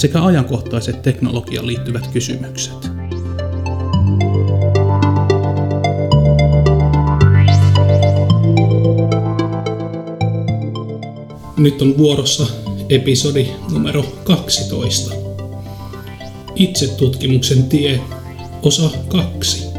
sekä ajankohtaiset teknologiaan liittyvät kysymykset. Nyt on vuorossa episodi numero 12. Itsetutkimuksen tie, osa 2.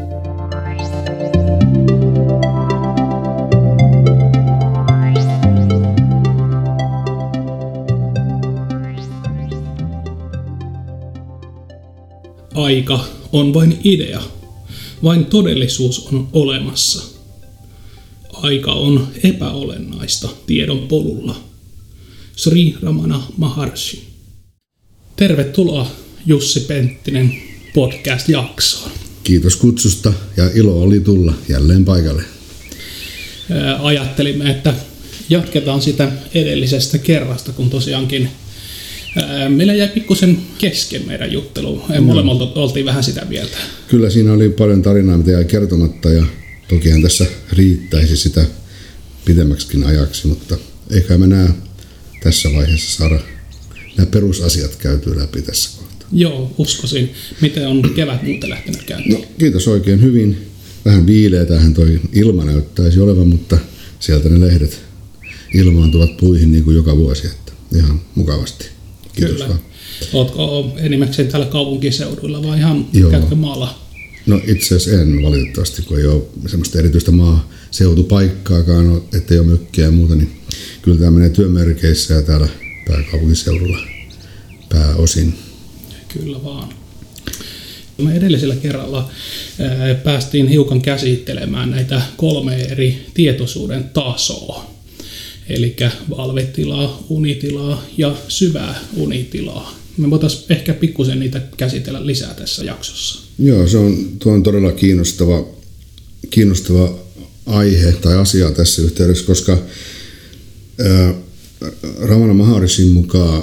Aika on vain idea, vain todellisuus on olemassa. Aika on epäolennaista tiedon polulla. Sri Ramana Maharshi. Tervetuloa Jussi Penttinen podcast-jaksoon. Kiitos kutsusta ja ilo oli tulla jälleen paikalle. Ajattelimme, että jatketaan sitä edellisestä kerrasta, kun tosiaankin Meillä jäi pikkusen kesken meidän juttelu. No. Molemmat oltiin vähän sitä mieltä. Kyllä siinä oli paljon tarinaa, mitä jäi kertomatta ja tokihan tässä riittäisi sitä pidemmäksikin ajaksi, mutta ehkä me nämä tässä vaiheessa saada nämä perusasiat käytyä läpi tässä kohtaa. Joo, uskoisin. Miten on kevät muuten lähtenyt käyntiin? No, kiitos oikein hyvin. Vähän viileä tähän toi ilma näyttäisi olevan, mutta sieltä ne lehdet ilmaantuvat puihin niin kuin joka vuosi, että ihan mukavasti. Kiitos Kyllä. Vaan. Oletko enimmäkseen täällä kaupunkiseuduilla vai ihan Joo. käytkö maalla? No itse asiassa en valitettavasti, kun ei ole semmoista erityistä maaseutupaikkaakaan, ettei ole mökkiä ja muuta, niin kyllä tämä menee työmerkeissä ja täällä pääkaupunkiseudulla pääosin. Kyllä vaan. Me edellisellä kerralla päästiin hiukan käsittelemään näitä kolme eri tietoisuuden tasoa. Eli valvetilaa, unitilaa ja syvää unitilaa. Me voitaisiin ehkä pikkusen niitä käsitellä lisää tässä jaksossa. Joo, se on, tuo on todella kiinnostava, kiinnostava aihe tai asia tässä yhteydessä, koska ää, Ramana Maharishin mukaan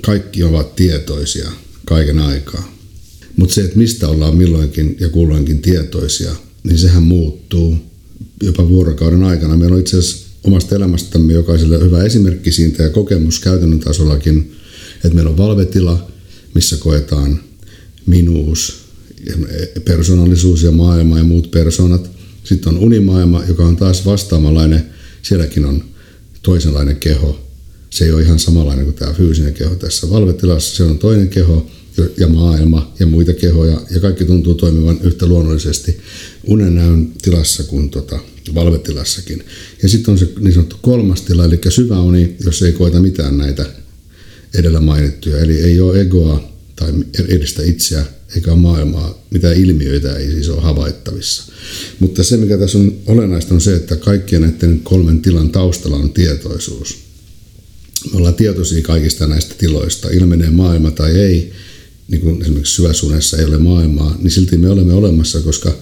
kaikki ovat tietoisia kaiken aikaa. Mutta se, että mistä ollaan milloinkin ja kulloinkin tietoisia, niin sehän muuttuu jopa vuorokauden aikana. Meillä on itse asiassa omasta elämästämme jokaiselle hyvä esimerkki siitä ja kokemus käytännön tasollakin, että meillä on valvetila, missä koetaan minuus, persoonallisuus ja maailma ja muut persoonat. Sitten on unimaailma, joka on taas vastaavanlainen. Sielläkin on toisenlainen keho. Se ei ole ihan samanlainen kuin tämä fyysinen keho tässä valvetilassa. Se on toinen keho ja maailma ja muita kehoja ja kaikki tuntuu toimivan yhtä luonnollisesti unennäön tilassa kuin tota, valvetilassakin. Ja sitten on se niin sanottu kolmas tila, eli syvä uni, jos ei koeta mitään näitä edellä mainittuja. Eli ei ole egoa tai edistä itseä eikä maailmaa, mitä ilmiöitä ei siis ole havaittavissa. Mutta se, mikä tässä on olennaista, on se, että kaikkien näiden kolmen tilan taustalla on tietoisuus. Me ollaan tietoisia kaikista näistä tiloista, ilmenee maailma tai ei, niin kuin esimerkiksi syväsunessa ei ole maailmaa, niin silti me olemme olemassa, koska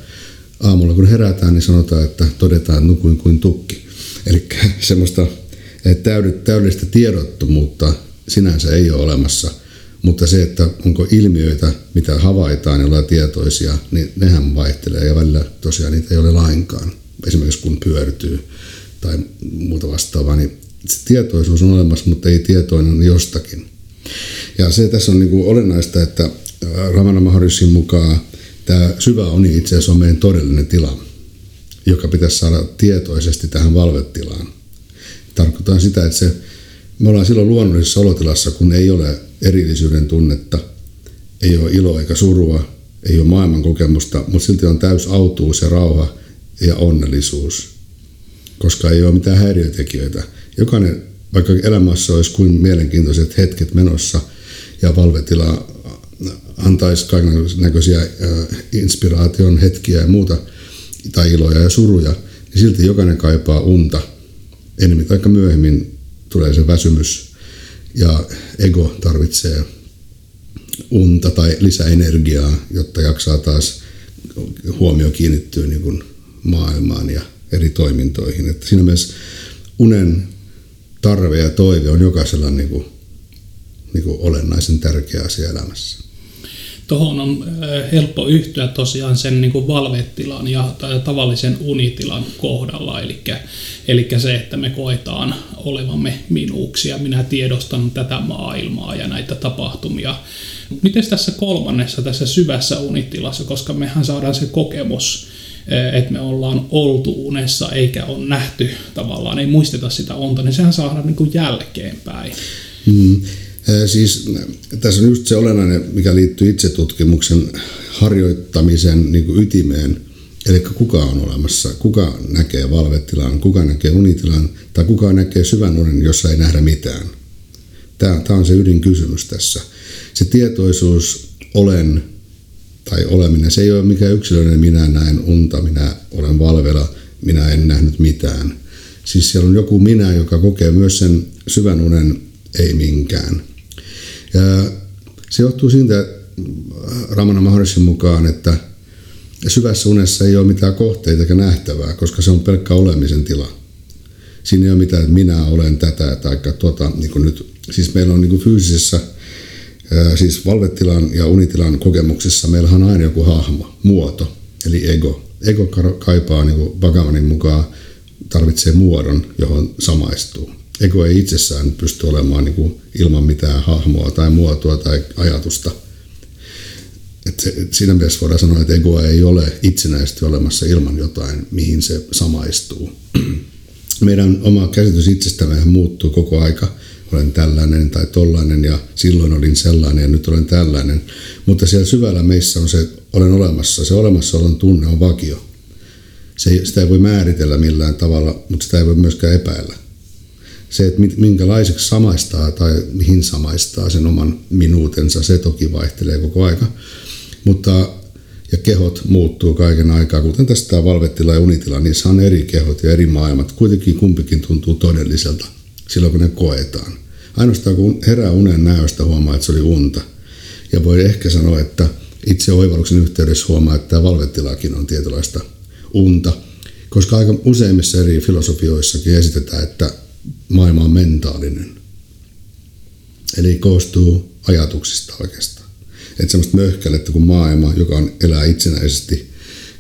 aamulla kun herätään, niin sanotaan, että todetaan nukuin kuin tukki. Eli semmoista täydellistä tiedottomuutta sinänsä ei ole olemassa, mutta se, että onko ilmiöitä, mitä havaitaan ja ollaan tietoisia, niin nehän vaihtelee ja välillä tosiaan niitä ei ole lainkaan. Esimerkiksi kun pyörtyy tai muuta vastaavaa, niin se tietoisuus on olemassa, mutta ei tietoinen jostakin. Ja se tässä on niin kuin olennaista, että Ramana Maharishin mukaan tämä syvä uni itse asiassa on meidän todellinen tila, joka pitäisi saada tietoisesti tähän valvetilaan. Tarkoittaa sitä, että se, me ollaan silloin luonnollisessa olotilassa, kun ei ole erillisyyden tunnetta, ei ole iloa eikä surua, ei ole maailmankokemusta, mutta silti on täys autuus ja rauha ja onnellisuus, koska ei ole mitään häiriötekijöitä. Jokainen, vaikka elämässä olisi kuin mielenkiintoiset hetket menossa ja valvetila antaisi kaiken näköisiä inspiraation hetkiä ja muuta, tai iloja ja suruja, niin silti jokainen kaipaa unta. Enemmän tai myöhemmin tulee se väsymys ja ego tarvitsee unta tai lisäenergiaa, jotta jaksaa taas huomio kiinnittyä niin kuin maailmaan ja eri toimintoihin. Että siinä mielessä unen tarve ja toive on jokaisella niin kuin, niin kuin olennaisen tärkeä asia elämässä. Tuohon on helppo yhtyä tosiaan sen niin kuin valvetilan ja tavallisen unitilan kohdalla, eli, eli se, että me koetaan olevamme minuuksia, minä tiedostan tätä maailmaa ja näitä tapahtumia. Miten tässä kolmannessa, tässä syvässä unitilassa, koska mehän saadaan se kokemus, että me ollaan oltu unessa eikä ole nähty tavallaan, ei muisteta sitä onta, niin sehän saadaan niin kuin jälkeenpäin. Mm. Siis tässä on just se olennainen, mikä liittyy itsetutkimuksen harjoittamisen niin kuin ytimeen, eli kuka on olemassa, kuka näkee valvetilan, kuka näkee unitilan tai kuka näkee syvän unen, jossa ei nähdä mitään. Tämä, tämä on se ydinkysymys tässä. Se tietoisuus olen tai oleminen, se ei ole mikään yksilöinen minä näen unta, minä olen valvela, minä en nähnyt mitään. Siis siellä on joku minä, joka kokee myös sen syvän unen, ei minkään. Ja se johtuu siitä Ramana Maharishin mukaan, että syvässä unessa ei ole mitään kohteita eikä nähtävää, koska se on pelkkä olemisen tila. Siinä ei ole mitään, että minä olen tätä tai tuota, niin kuin nyt. Siis meillä on niin kuin fyysisessä, siis valvetilan ja unitilan kokemuksessa, meillä on aina joku hahmo, muoto, eli ego. Ego kaipaa niin kuin mukaan, tarvitsee muodon, johon samaistuu ego ei itsessään pysty olemaan niin kuin ilman mitään hahmoa tai muotoa tai ajatusta. Et se, et siinä mielessä voidaan sanoa, että ego ei ole itsenäisesti olemassa ilman jotain, mihin se samaistuu. Meidän oma käsitys itsestämme muuttuu koko aika. Olen tällainen tai tollainen ja silloin olin sellainen ja nyt olen tällainen. Mutta siellä syvällä meissä on se olen olemassa. Se olemassaolon tunne on vakio. Se, sitä ei voi määritellä millään tavalla, mutta sitä ei voi myöskään epäillä se, että minkälaiseksi samaistaa tai mihin samaistaa sen oman minuutensa, se toki vaihtelee koko aika. Mutta ja kehot muuttuu kaiken aikaa, kuten tästä tämä valvetila ja unitila, niissä on eri kehot ja eri maailmat. Kuitenkin kumpikin tuntuu todelliselta silloin, kun ne koetaan. Ainoastaan kun herää unen näöstä huomaa, että se oli unta. Ja voi ehkä sanoa, että itse oivalluksen yhteydessä huomaa, että tämä valvetilakin on tietynlaista unta. Koska aika useimmissa eri filosofioissakin esitetään, että maailma on mentaalinen. Eli koostuu ajatuksista oikeastaan. Että semmoista möhkälettä kuin maailma, joka on, elää itsenäisesti,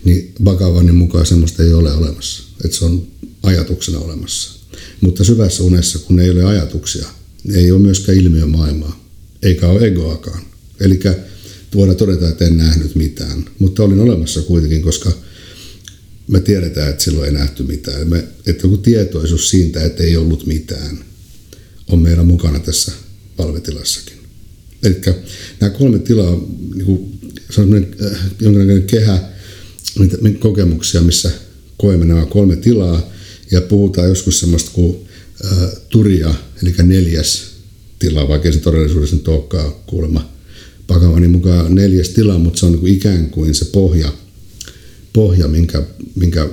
niin Bhagavanin mukaan semmoista ei ole olemassa. Että se on ajatuksena olemassa. Mutta syvässä unessa, kun ei ole ajatuksia, ei ole myöskään ilmiö maailmaa, eikä ole egoakaan. Eli voidaan todeta, että en nähnyt mitään, mutta olin olemassa kuitenkin, koska – me tiedetään, että silloin ei nähty mitään. Me, että joku tietoisuus siitä, että ei ollut mitään, on meillä mukana tässä palvetilassakin. Eli nämä kolme tilaa niin kuin, se on äh, jonkinlainen kehä niitä kokemuksia, missä koemme nämä kolme tilaa, ja puhutaan joskus semmoista kuin äh, turia, eli neljäs tila, vaikka se todellisuudessa nyt olekaan kuulemma Pakavanin mukaan neljäs tila, mutta se on niin kuin ikään kuin se pohja – pohja, minkä, minkä,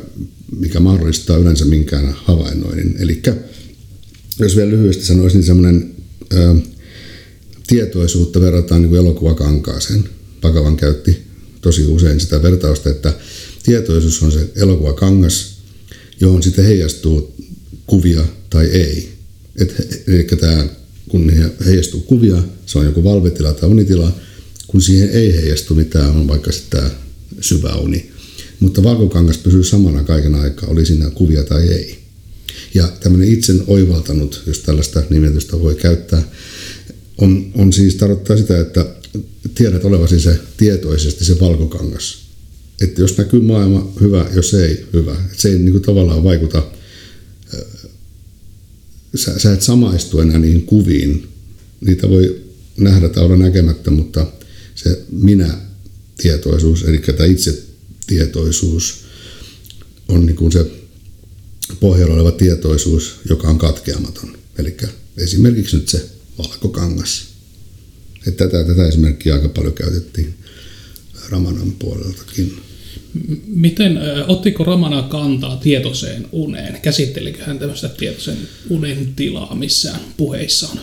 mikä mahdollistaa yleensä minkään havainnoinnin. Eli jos vielä lyhyesti sanoisin, niin semmoinen tietoisuutta verrataan niin elokuvakankaaseen. Pakavan käytti tosi usein sitä vertausta, että tietoisuus on se elokuvakangas, johon sitten heijastuu kuvia tai ei. Et, eli tämä, kun heijastuu kuvia, se on joku valvetila tai unitila, kun siihen ei heijastu mitään, on vaikka sitten tämä syvä uni. Mutta valkokangas pysyy samana kaiken aikaa, oli siinä kuvia tai ei. Ja tämmöinen itsen oivaltanut, jos tällaista nimetystä voi käyttää, on, on siis tarkoittaa sitä, että tiedät olevasi se tietoisesti se valkokangas. Että jos näkyy maailma hyvä, jos ei hyvä. Että se ei niin kuin tavallaan vaikuta, sä, sä et samaistu enää niihin kuviin. Niitä voi nähdä tai olla näkemättä, mutta se minä-tietoisuus, eli tämä itse tietoisuus on niin kuin se pohjalla oleva tietoisuus, joka on katkeamaton. Eli esimerkiksi nyt se valkokangas. Että tätä, tätä esimerkkiä aika paljon käytettiin Ramanan puoleltakin. Miten, ottiko Ramana kantaa tietoiseen uneen? Käsittelikö hän tämmöistä tietoisen unen tilaa missään puheissaan?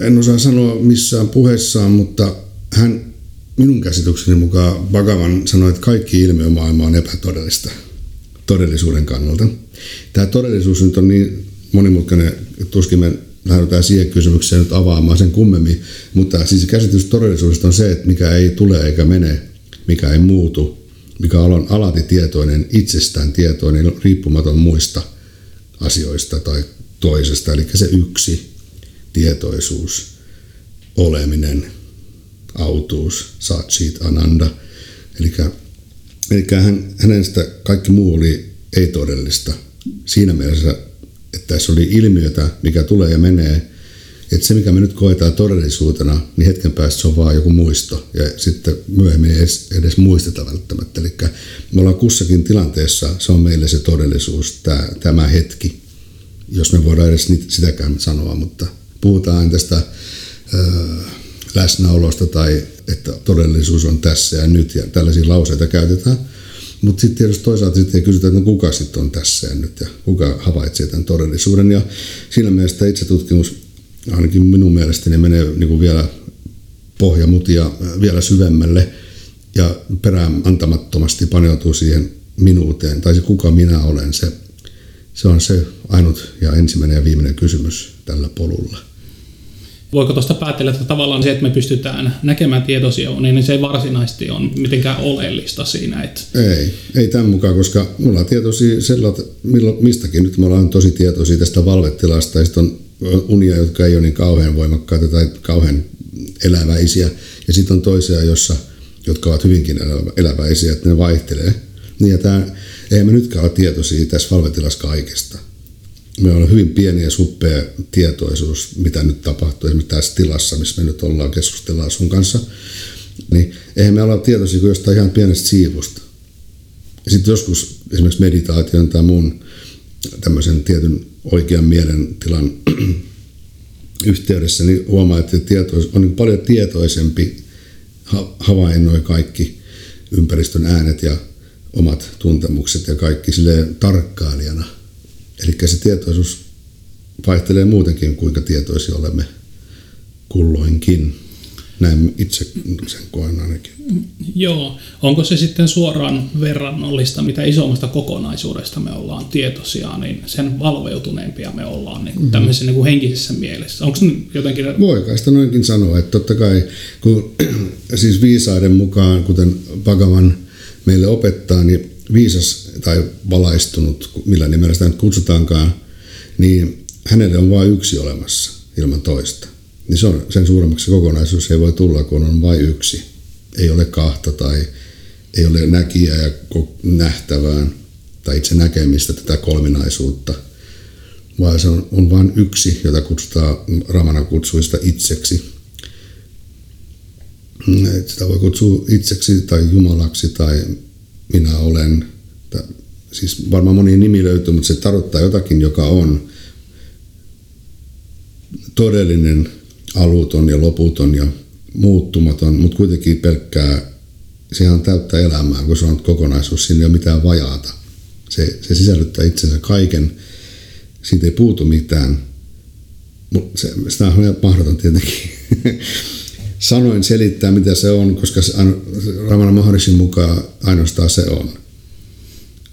En osaa sanoa missään puheissaan, mutta hän minun käsitykseni mukaan Bhagavan sanoi, että kaikki ilmiömaailma on epätodellista todellisuuden kannalta. Tämä todellisuus nyt on niin monimutkainen, tuskin me lähdetään siihen kysymykseen nyt avaamaan sen kummemmin, mutta siis käsitys todellisuudesta on se, että mikä ei tule eikä mene, mikä ei muutu, mikä on alati tietoinen, itsestään tietoinen, riippumaton muista asioista tai toisesta, eli se yksi tietoisuus, oleminen, autuus, satchit, ananda. Eli, hän, hänen sitä kaikki muu oli ei-todellista. Siinä mielessä, että tässä oli ilmiötä, mikä tulee ja menee, että se, mikä me nyt koetaan todellisuutena, niin hetken päästä se on vaan joku muisto. Ja sitten myöhemmin ei edes, edes muisteta välttämättä. Eli me ollaan kussakin tilanteessa, se on meille se todellisuus, tämä, tämä hetki. Jos me voidaan edes sitäkään sanoa, mutta puhutaan tästä läsnäolosta tai että todellisuus on tässä ja nyt ja tällaisia lauseita käytetään. Mutta sitten tietysti toisaalta sitten kysytään, että no kuka sitten on tässä ja nyt ja kuka havaitsee tämän todellisuuden. Ja siinä mielessä itse tutkimus ainakin minun mielestäni menee niin kuin vielä pohjamutia vielä syvemmälle ja perään antamattomasti paneutuu siihen minuuteen, tai se kuka minä olen, se, se on se ainut ja ensimmäinen ja viimeinen kysymys tällä polulla voiko tuosta päätellä, että tavallaan se, että me pystytään näkemään tietoisia niin se ei varsinaisesti ole mitenkään oleellista siinä. Että... Ei, ei tämän mukaan, koska me ollaan tietoisia sellaista, mistäkin nyt me ollaan tosi tietoisia tästä valvetilasta ja on unia, jotka ei ole niin kauhean voimakkaita tai kauhean eläväisiä ja sitten on toisia, jossa, jotka ovat hyvinkin eläväisiä, että ne vaihtelee. Niin ja tämä, ei me nytkään ole tietoisia tässä valvetilassa kaikesta meillä on hyvin pieni ja suppea tietoisuus, mitä nyt tapahtuu esimerkiksi tässä tilassa, missä me nyt ollaan keskustellaan sun kanssa. Niin eihän me olla tietoisia kuin jostain ihan pienestä siivusta. Ja sitten joskus esimerkiksi meditaation tai muun tämmöisen tietyn oikean mielentilan yhteydessä, niin huomaa, että tietois, on niin paljon tietoisempi havainnoi kaikki ympäristön äänet ja omat tuntemukset ja kaikki silleen tarkkailijana – Eli se tietoisuus vaihtelee muutenkin, kuinka tietoisia olemme kulloinkin. Näin itse sen koen ainakin. Joo. Onko se sitten suoraan verrannollista, mitä isommasta kokonaisuudesta me ollaan tietoisia, niin sen valveutuneempia me ollaan niin kuin mm-hmm. tämmöisessä niin kuin henkisessä mielessä? Onko se jotenkin... Voi kai sitä noinkin sanoa, että totta kai, kun siis viisaiden mukaan, kuten Pagavan meille opettaa, niin viisas tai valaistunut, millä nimellä sitä nyt kutsutaankaan, niin hänelle on vain yksi olemassa ilman toista. Niin se on, sen suuremmaksi kokonaisuus ei voi tulla, kun on vain yksi. Ei ole kahta tai ei ole näkijää ja nähtävään tai itse näkemistä tätä kolminaisuutta, vaan se on, on vain yksi, jota kutsutaan Ramana kutsuista itseksi. Sitä voi kutsua itseksi tai Jumalaksi tai minä olen. Siis varmaan moni nimi löytyy, mutta se tarkoittaa jotakin, joka on todellinen, aluton ja loputon ja muuttumaton, mutta kuitenkin pelkkää, sehän on täyttä elämää, kun se on kokonaisuus, siinä ei ole mitään vajaata. Se, se sisällyttää itsensä kaiken, siitä ei puutu mitään, mutta se, sitä on mahdoton tietenkin sanoin selittää, mitä se on, koska Ramana Maharishin mukaan ainoastaan se on.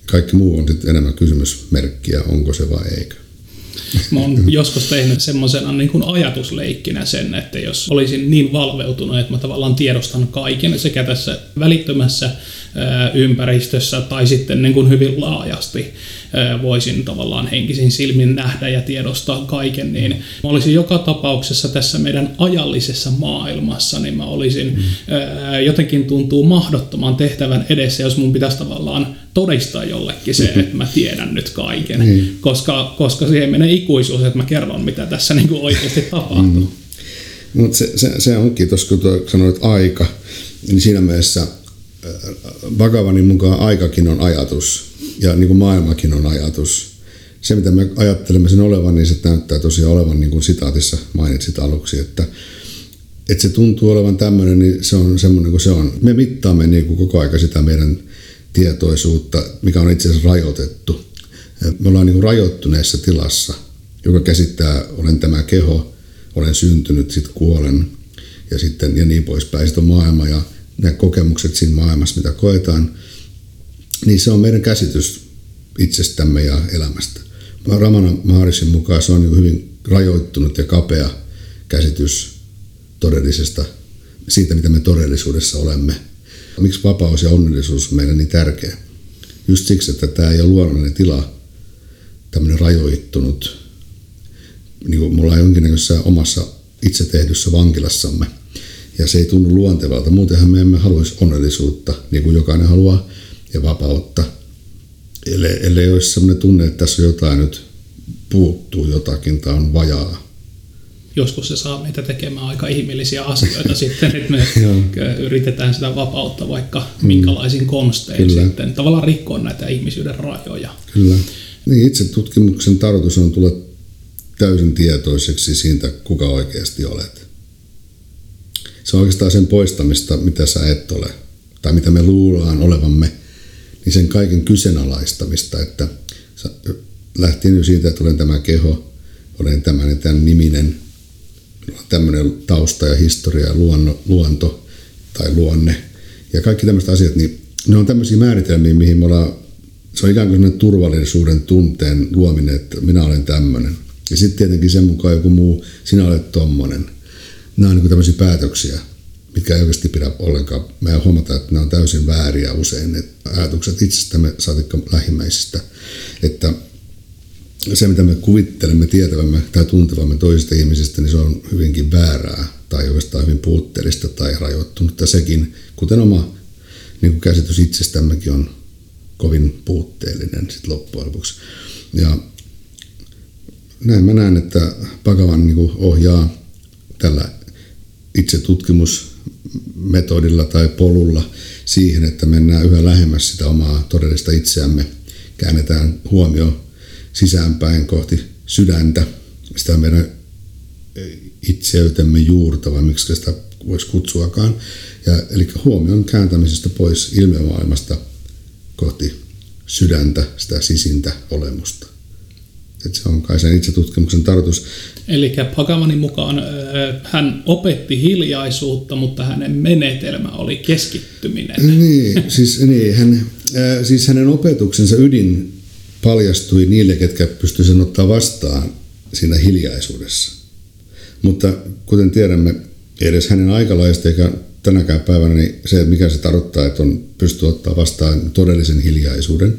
Kaikki muu on sitten enemmän kysymysmerkkiä, onko se vai eikö. Mä oon joskus tehnyt semmoisena niin kuin ajatusleikkinä sen, että jos olisin niin valveutunut, että mä tavallaan tiedostan kaiken sekä tässä välittömässä ympäristössä tai sitten niin kuin hyvin laajasti voisin tavallaan henkisin silmin nähdä ja tiedostaa kaiken, niin mä olisin joka tapauksessa tässä meidän ajallisessa maailmassa, niin mä olisin mm. jotenkin tuntuu mahdottoman tehtävän edessä, jos mun pitäisi tavallaan todistaa jollekin se, että mä tiedän nyt kaiken, mm. koska, koska siihen menee ikuisuus, että mä kerron, mitä tässä niin oikeasti tapahtuu. Mm. Mutta se, se, se onkin, tuossa kun sanoit aika, niin siinä mielessä Bhagavanin mukaan aikakin on ajatus ja niin kuin maailmakin on ajatus. Se, mitä me ajattelemme sen olevan, niin se näyttää tosiaan olevan, niin kuin sitaatissa mainitsit aluksi, että, että se tuntuu olevan tämmöinen, niin se on semmoinen kuin se on. Me mittaamme niin kuin koko aika sitä meidän tietoisuutta, mikä on itse asiassa rajoitettu. Me ollaan niin kuin rajoittuneessa tilassa, joka käsittää, olen tämä keho, olen syntynyt, sitten kuolen. ja, sitten, ja niin poispäin. Sitten on maailma ja ne kokemukset siinä maailmassa, mitä koetaan, niin se on meidän käsitys itsestämme ja elämästä. Ramana Maharisin mukaan se on hyvin rajoittunut ja kapea käsitys todellisesta, siitä mitä me todellisuudessa olemme. Miksi vapaus ja onnellisuus on meille niin tärkeä? Just siksi, että tämä ei ole luonnollinen tila, tämmöinen rajoittunut, niin kuin mulla on jonkinnäköisessä omassa itse tehdyssä vankilassamme. Ja se ei tunnu luontevalta. Muutenhan me emme haluaisi onnellisuutta, niin kuin jokainen haluaa, ja vapautta. Ellei, ellei olisi sellainen tunne, että tässä on jotain nyt puuttuu jotakin tai on vajaa. Joskus se saa meitä tekemään aika ihmeellisiä asioita sitten, että me yritetään sitä vapautta vaikka mm. minkälaisin konstein Kyllä. sitten tavallaan rikkoa näitä ihmisyyden rajoja. Kyllä. Niin, itse tutkimuksen tarkoitus on tulla täysin tietoiseksi siitä, kuka oikeasti olet. Se on oikeastaan sen poistamista, mitä sä et ole, tai mitä me luullaan olevamme, niin sen kaiken kyseenalaistamista, että lähtien jo siitä, että olen tämä keho, olen tämän ja tämän niminen, tämmöinen tausta ja historia ja luonno, luonto tai luonne ja kaikki tämmöiset asiat, niin ne on tämmöisiä määritelmiä, mihin me ollaan, se on ikään kuin turvallisuuden tunteen luominen, että minä olen tämmöinen. Ja sitten tietenkin sen mukaan joku muu, sinä olet tommonen. Nämä on niin tämmöisiä päätöksiä, mitkä ei oikeasti pidä ollenkaan. Me huomata, että nämä on täysin vääriä usein, ne ajatukset itsestämme saatikka lähimmäisistä. Että se, mitä me kuvittelemme tietävämme tai tuntevamme toisista ihmisistä, niin se on hyvinkin väärää tai oikeastaan hyvin puutteellista tai rajoittunut. Ja sekin, kuten oma niin kuin käsitys itsestämmekin on kovin puutteellinen sit loppujen lopuksi. Ja näin mä näen, että Pagavan niin ohjaa tällä itse tutkimusmetodilla tai polulla siihen, että mennään yhä lähemmäs sitä omaa todellista itseämme. Käännetään huomio sisäänpäin kohti sydäntä, sitä meidän itseytemme juurta, vai miksi sitä voisi kutsuakaan. Ja, eli huomion kääntämisestä pois ilmiömaailmasta kohti sydäntä, sitä sisintä olemusta. Että se on kai sen itse tutkimuksen tarkoitus. Eli Pagamanin mukaan hän opetti hiljaisuutta, mutta hänen menetelmä oli keskittyminen. Niin, siis, niin hän, siis hänen opetuksensa ydin paljastui niille, ketkä pystyivät sen ottaa vastaan siinä hiljaisuudessa. Mutta kuten tiedämme, edes hänen aikalaista eikä tänäkään päivänä, niin se, mikä se tarkoittaa, että on pystyy ottaa vastaan todellisen hiljaisuuden,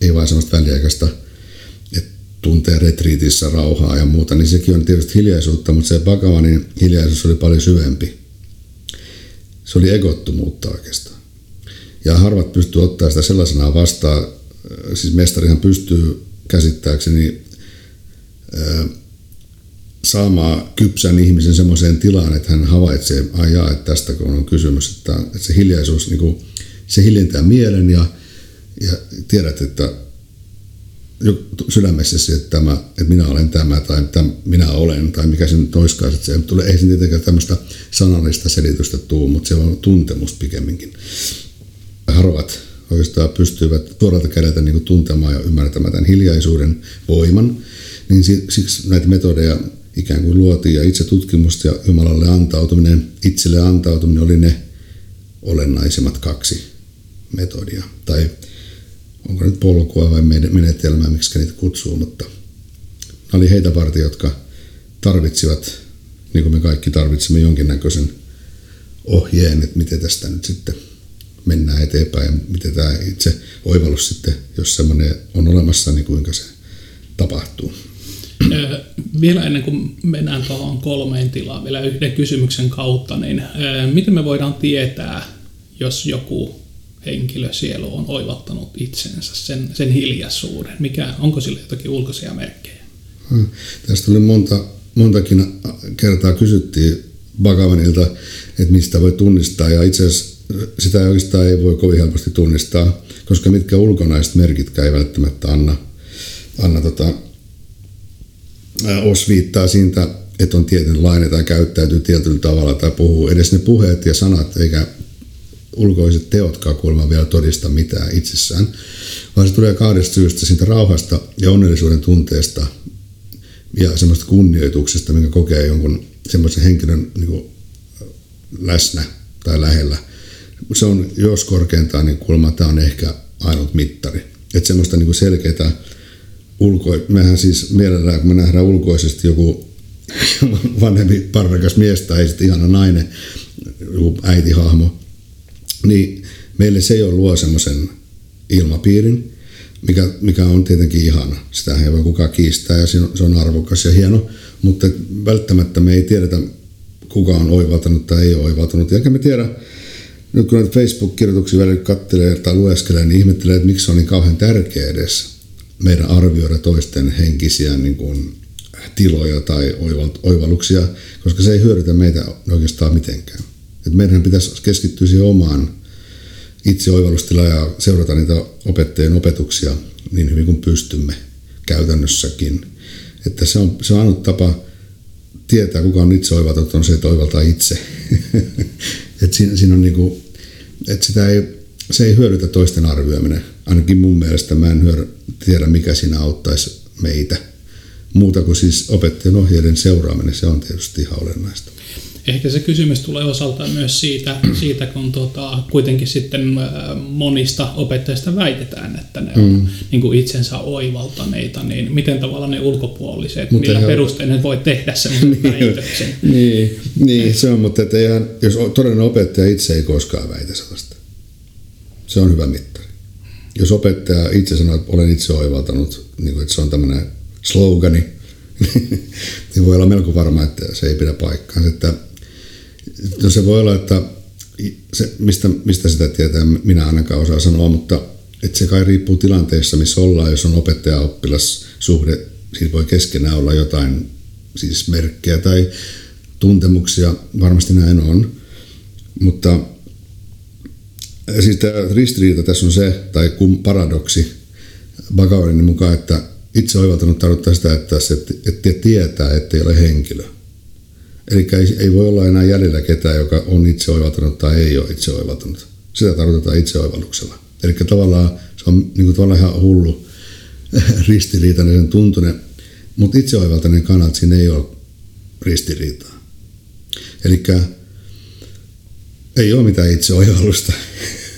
ei vain sellaista väliaikaista – tuntee retriitissä rauhaa ja muuta, niin sekin on tietysti hiljaisuutta, mutta se Bhagavanin hiljaisuus oli paljon syvempi. Se oli egottomuutta oikeastaan. Ja harvat pystyy ottaa sitä sellaisena vastaan, siis mestarihan pystyy käsittääkseni saamaan kypsän ihmisen semmoiseen tilaan, että hän havaitsee, ajaa, että tästä kun on kysymys, että, että se hiljaisuus, niin kuin, se hiljentää mielen ja, ja tiedät, että sydämessäsi, että, tämä, että minä olen tämä tai tämä, minä olen tai mikä se nyt olisikaan. Että se tulee, ei se tietenkään tämmöistä sanallista selitystä tuu, mutta se on tuntemus pikemminkin. Harvat oikeastaan pystyvät suoralta kädeltä niin tuntemaan ja ymmärtämään tämän hiljaisuuden voiman, niin siksi näitä metodeja ikään kuin luotiin ja itse tutkimusta ja Jumalalle antautuminen, itselle antautuminen oli ne olennaisimmat kaksi metodia. Tai onko nyt polkua vai menetelmää, miksi niitä kutsuu, mutta ne oli heitä varten, jotka tarvitsivat, niin kuin me kaikki tarvitsemme, jonkinnäköisen ohjeen, että miten tästä nyt sitten mennään eteenpäin miten tämä itse oivallus sitten, jos semmoinen on olemassa, niin kuinka se tapahtuu. Vielä ennen kuin mennään tuohon kolmeen tilaan vielä yhden kysymyksen kautta, niin miten me voidaan tietää, jos joku henkilö, sielu on oivaltanut itsensä, sen, sen hiljaisuuden? Mikä, onko sillä jotakin ulkoisia merkkejä? Hmm. Tästä oli monta, montakin kertaa kysyttiin Bhagavanilta, että mistä voi tunnistaa, ja itse asiassa sitä oikeastaan ei voi kovin helposti tunnistaa, koska mitkä ulkonaiset merkitkään ei välttämättä anna, anna tota, osviittaa siitä, että on tietynlainen tai käyttäytyy tietyllä tavalla tai puhuu. Edes ne puheet ja sanat eikä ulkoiset teotkaan kuulemma vielä todista mitään itsessään, vaan se tulee kahdesta syystä, siitä rauhasta ja onnellisuuden tunteesta ja semmoista kunnioituksesta, minkä kokee jonkun semmoisen henkilön niin kuin, läsnä tai lähellä. Se on, jos korkeintaan, niin kuulemma tämä on ehkä ainut mittari. Että semmoista niin selkeää ulko... Mehän siis mielellään, kun me nähdään ulkoisesti joku vanhempi parvekas mies tai sitten ihana nainen, joku äitihahmo, niin meille se jo luo semmoisen ilmapiirin, mikä, mikä on tietenkin ihana. Sitä ei voi kukaan kiistää ja se on arvokas ja hieno, mutta välttämättä me ei tiedetä, kuka on oivaltanut tai ei ole oivaltanut. Eikä me tiedä, nyt kun näitä Facebook-kirjoituksia välillä kattelee tai lueskelee, niin ihmettelee, että miksi se on niin kauhean tärkeä edes meidän arvioida toisten henkisiä niin kuin, tiloja tai oivalluksia, koska se ei hyödytä meitä oikeastaan mitenkään. Et meidän pitäisi keskittyä siihen omaan itseoivallustila ja seurata niitä opettajien opetuksia niin hyvin kuin pystymme käytännössäkin. Että se on, se on ainut tapa tietää, kuka on itse oivaltanut, on se, että oivaltaa itse. että siinä, siinä on niinku, että sitä ei, se ei hyödytä toisten arvioiminen. Ainakin mun mielestä mä en hyödy, tiedä, mikä siinä auttaisi meitä. Muuta kuin siis opettajan ohjeiden seuraaminen, se on tietysti ihan olennaista. Ehkä se kysymys tulee osaltaan myös siitä, siitä kun tota, kuitenkin sitten monista opettajista väitetään, että ne on mm. niin kuin itsensä oivaltaneita, niin miten tavallaan ne ulkopuoliset, mutta millä perustein ne voi tehdä sen niin, väitöksen? niin, niin, se on, mutta että ihan, jos todellinen opettaja itse ei koskaan väitä sellaista, se on hyvä mittari. Jos opettaja itse sanoo, että olen itse oivaltanut, niin kuin, että se on tämmöinen slogani, niin voi olla melko varma, että se ei pidä paikkaansa. Että No se voi olla, että se, mistä, mistä sitä tietää, minä ainakaan osaa sanoa, mutta että se kai riippuu tilanteessa, missä ollaan. Jos on opettaja-oppilas suhde, siitä voi keskenään olla jotain siis merkkejä tai tuntemuksia, varmasti näin on. Mutta siis tämä ristiriita tässä on se, tai kun paradoksi Bhagavanin mukaan, että itse oivaltanut tarkoittaa sitä, että se että tietää, ettei ole henkilö. Eli ei, ei voi olla enää jäljellä ketään, joka on itse oivaltanut tai ei ole itse oivaltanut. Sitä tarkoitetaan itseoivalluksella. Eli tavallaan se on niin kuin tavallaan ihan hullu ristiriitainen sen tuntunen, mutta itseoivaltainen kannalta siinä ei ole ristiriitaa. Eli ei ole mitään itseoivallusta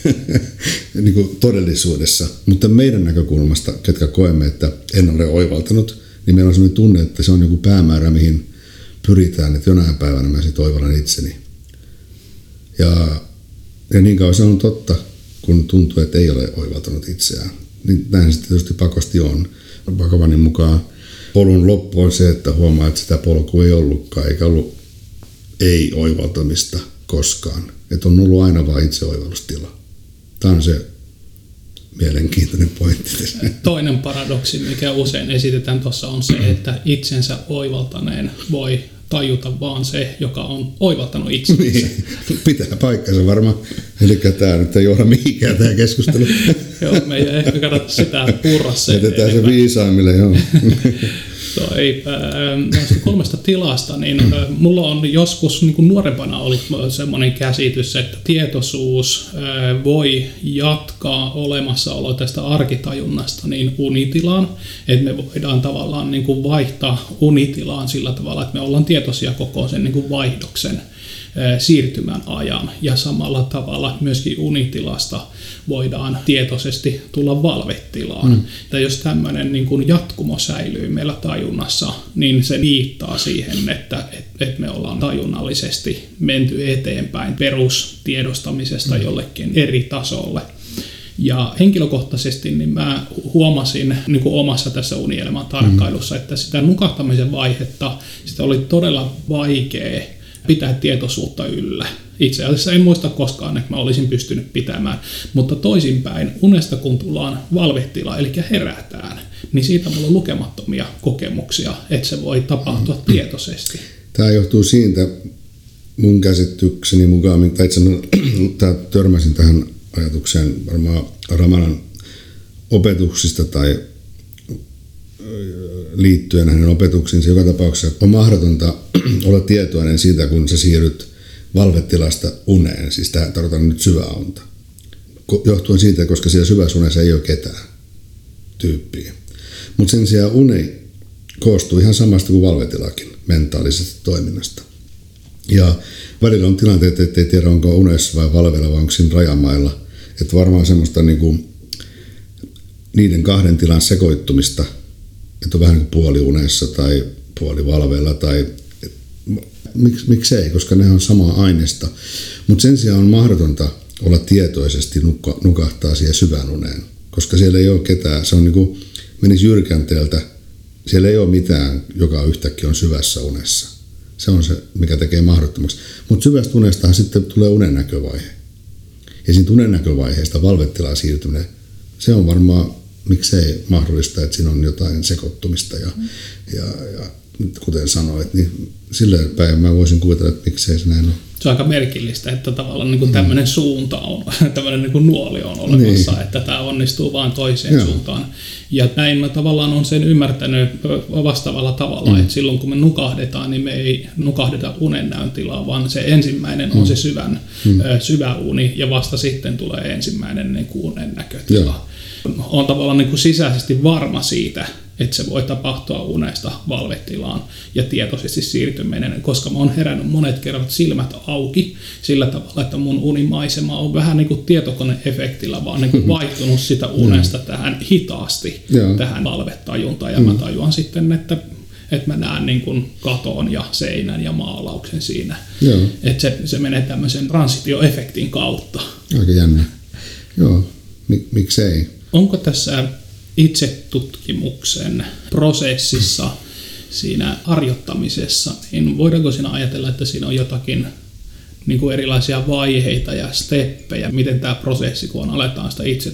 niin kuin todellisuudessa, mutta meidän näkökulmasta, ketkä koemme, että en ole oivaltanut, niin meillä on sellainen tunne, että se on joku päämäärä, mihin pyritään, että jonain päivänä mä sitten oivallan itseni. Ja, ja niin kauan se on totta, kun tuntuu, että ei ole oivaltanut itseään. Niin näin se tietysti pakosti on. Pakavanin mukaan polun loppu on se, että huomaa, että sitä polkua ei ollutkaan, eikä ollut ei-oivaltamista koskaan. Että on ollut aina vain itseoivallustila. Tämä on se mielenkiintoinen pointti tässä. Toinen paradoksi, mikä usein esitetään tuossa, on se, että itsensä oivaltaneen voi tajuta vaan se, joka on oivaltanut itsensä. Niin, pitää paikkansa varmaan. Eli tämä nyt ei johda mihinkään tämä keskustelu. joo, me ei ehkä kannata sitä purra se. Jätetään se viisaimmille, joo. Toi, näistä kolmesta tilasta, niin mulla on joskus niin kuin nuorempana ollut semmoinen käsitys, että tietoisuus voi jatkaa olemassaolo tästä arkitajunnasta niin unitilaan, että me voidaan tavallaan niin kuin vaihtaa unitilaan sillä tavalla, että me ollaan tietoisia koko sen niin kuin vaihdoksen siirtymän ajan ja samalla tavalla myöskin unitilasta voidaan tietoisesti tulla valvetilaan. Mm. Ja jos tämmöinen niin kuin jatkumo säilyy meillä tajunnassa, niin se viittaa siihen, että, että me ollaan tajunnallisesti menty eteenpäin perustiedostamisesta mm. jollekin eri tasolle. Ja henkilökohtaisesti niin mä huomasin niin kuin omassa tässä unielämän tarkkailussa, mm. että sitä nukahtamisen vaihetta, sitä oli todella vaikea pitää tietoisuutta yllä. Itse asiassa en muista koskaan, että mä olisin pystynyt pitämään, mutta toisinpäin, unesta kun tullaan valvetila, eli herätään, niin siitä mulla on lukemattomia kokemuksia, että se voi tapahtua mm. tietoisesti. Tämä johtuu siitä, mun käsitykseni mukaan, tai itse törmäsin tähän ajatukseen varmaan Ramanan opetuksista tai liittyen hänen opetuksiinsa joka tapauksessa on mahdotonta olla tietoinen siitä, kun sä siirryt valvetilasta uneen, siis tämä tarkoitan nyt syvää unta. Johtuen siitä, koska siellä syvässä ei ole ketään tyyppiä. Mutta sen sijaan uni koostuu ihan samasta kuin valvetilakin mentaalisesta toiminnasta. Ja välillä on tilanteet, että ei tiedä onko unessa vai valveilla vai onko siinä rajamailla. Että varmaan semmoista niin kuin niiden kahden tilan sekoittumista, että on vähän niin kuin puoli unessa tai puoli valveilla tai miksi, miksei, koska ne on samaa aineesta. Mutta sen sijaan on mahdotonta olla tietoisesti nukka, nukahtaa siihen syvän uneen, koska siellä ei ole ketään, se on niin kuin menisi jyrkänteeltä, siellä ei ole mitään, joka yhtäkkiä on syvässä unessa. Se on se, mikä tekee mahdottomaksi. Mutta syvästä unestahan sitten tulee unen näkövaihe. Ja siinä unen näkövaiheesta valvetilaan siirtyminen, se on varmaan miksei mahdollista, että siinä on jotain sekoittumista ja, ja, ja kuten sanoit, niin silleen päin mä voisin kuvitella, että miksei se näin ole. Se on aika merkillistä, että tavallaan niin kuin tämmöinen suunta on, tämmöinen niin kuin nuoli on olemassa, niin. että tämä onnistuu vain toiseen Joo. suuntaan. Ja näin mä tavallaan on sen ymmärtänyt vastaavalla tavalla, mm. että silloin kun me nukahdetaan, niin me ei nukahdeta unennäön tilaa, vaan se ensimmäinen mm. on se syvän, mm. syvä uni ja vasta sitten tulee ensimmäinen niin kuin unen näkötila. Joo. On tavallaan niin kuin sisäisesti varma siitä, että se voi tapahtua unesta valvetilaan ja tietoisesti siirtyminen, koska mä oon herännyt monet kerrat silmät auki sillä tavalla, että mun unimaisema on vähän niin kuin tietokoneefektillä vaan niin kuin vaihtunut sitä unesta tähän hitaasti, Joo. tähän valvetajuntaan ja mä mm. tajuan sitten, että että mä näen niin kuin katon ja seinän ja maalauksen siinä. Joo. Että se, se menee tämmöisen transitioefektin kautta. Aika jännä. Joo, Mik, miksei. Onko tässä itsetutkimuksen prosessissa, siinä harjoittamisessa, niin voidaanko siinä ajatella, että siinä on jotakin niin kuin erilaisia vaiheita ja steppejä, miten tämä prosessi, kun aletaan sitä itse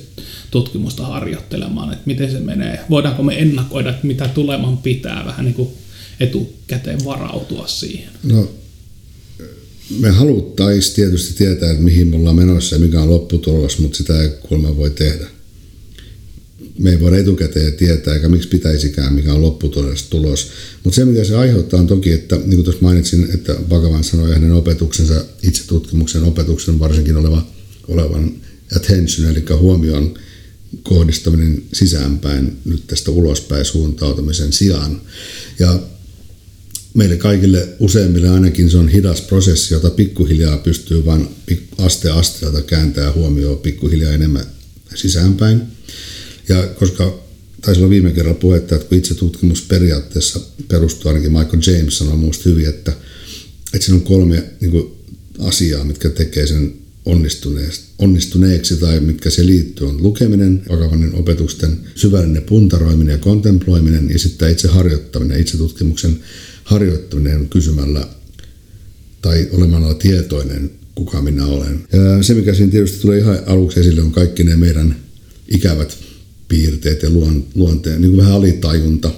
tutkimusta harjoittelemaan, että miten se menee, voidaanko me ennakoida, että mitä tuleman pitää vähän niin kuin etukäteen varautua siihen? No, me haluttaisiin tietysti tietää, että mihin me ollaan menossa ja mikä on lopputulos, mutta sitä ei kuulemma voi tehdä me ei voida etukäteen tietää, eikä miksi pitäisikään, mikä on lopputulos. Mutta se, mitä se aiheuttaa, on toki, että niin kuin tuossa mainitsin, että Bhagavan sanoi hänen opetuksensa, itse tutkimuksen opetuksen varsinkin oleva, olevan attention, eli huomion kohdistaminen sisäänpäin nyt tästä ulospäin suuntautumisen sijaan. Ja meille kaikille useimmille ainakin se on hidas prosessi, jota pikkuhiljaa pystyy vain aste asteelta kääntää huomioon pikkuhiljaa enemmän sisäänpäin. Ja koska taisi olla viime kerralla puhetta, että kun itse tutkimus periaatteessa perustuu, ainakin Michael James sanoi muusta hyvin, että, että siinä on kolme niin kuin, asiaa, mitkä tekee sen onnistuneeksi tai mitkä se liittyy, on lukeminen, vakavainen opetusten syvällinen puntaroiminen ja kontemploiminen ja sitten itse harjoittaminen, itse tutkimuksen harjoittaminen kysymällä tai olemalla tietoinen, kuka minä olen. Ja se, mikä siinä tietysti tulee ihan aluksi esille, on kaikki ne meidän ikävät piirteet ja luonteen, niin kuin vähän alitajunta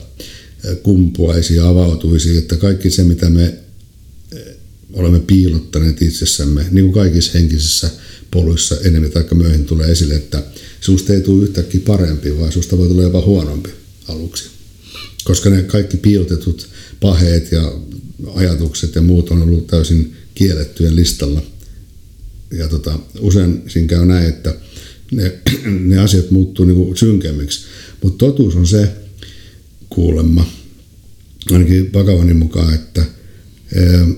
kumpuaisi ja avautuisi, että kaikki se, mitä me olemme piilottaneet itsessämme, niin kuin kaikissa henkisissä poluissa enemmän tai myöhemmin tulee esille, että susta ei tule yhtäkkiä parempi, vaan susta voi tulla jopa huonompi aluksi. Koska ne kaikki piilotetut paheet ja ajatukset ja muut on ollut täysin kiellettyjen listalla. Ja tota, usein siinä käy näin, että ne, ne asiat muuttuu niin synkemmiksi. Mutta totuus on se kuulemma, ainakin Vakavanin mukaan, että ää,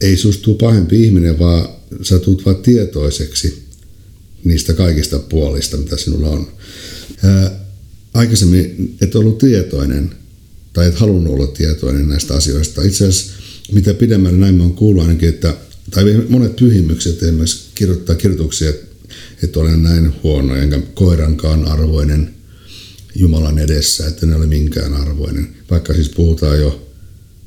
ei susta tule pahempi ihminen, vaan sä tulet vaan tietoiseksi niistä kaikista puolista, mitä sinulla on. Ää, aikaisemmin et ollut tietoinen tai et halunnut olla tietoinen näistä asioista. Itse asiassa mitä pidemmälle näin mä oon kuullut ainakin, että tai monet pyhimykset esimerkiksi kirjoittaa kirjoituksia, että olen näin huono, enkä koirankaan arvoinen Jumalan edessä, että ne ole minkään arvoinen. Vaikka siis puhutaan jo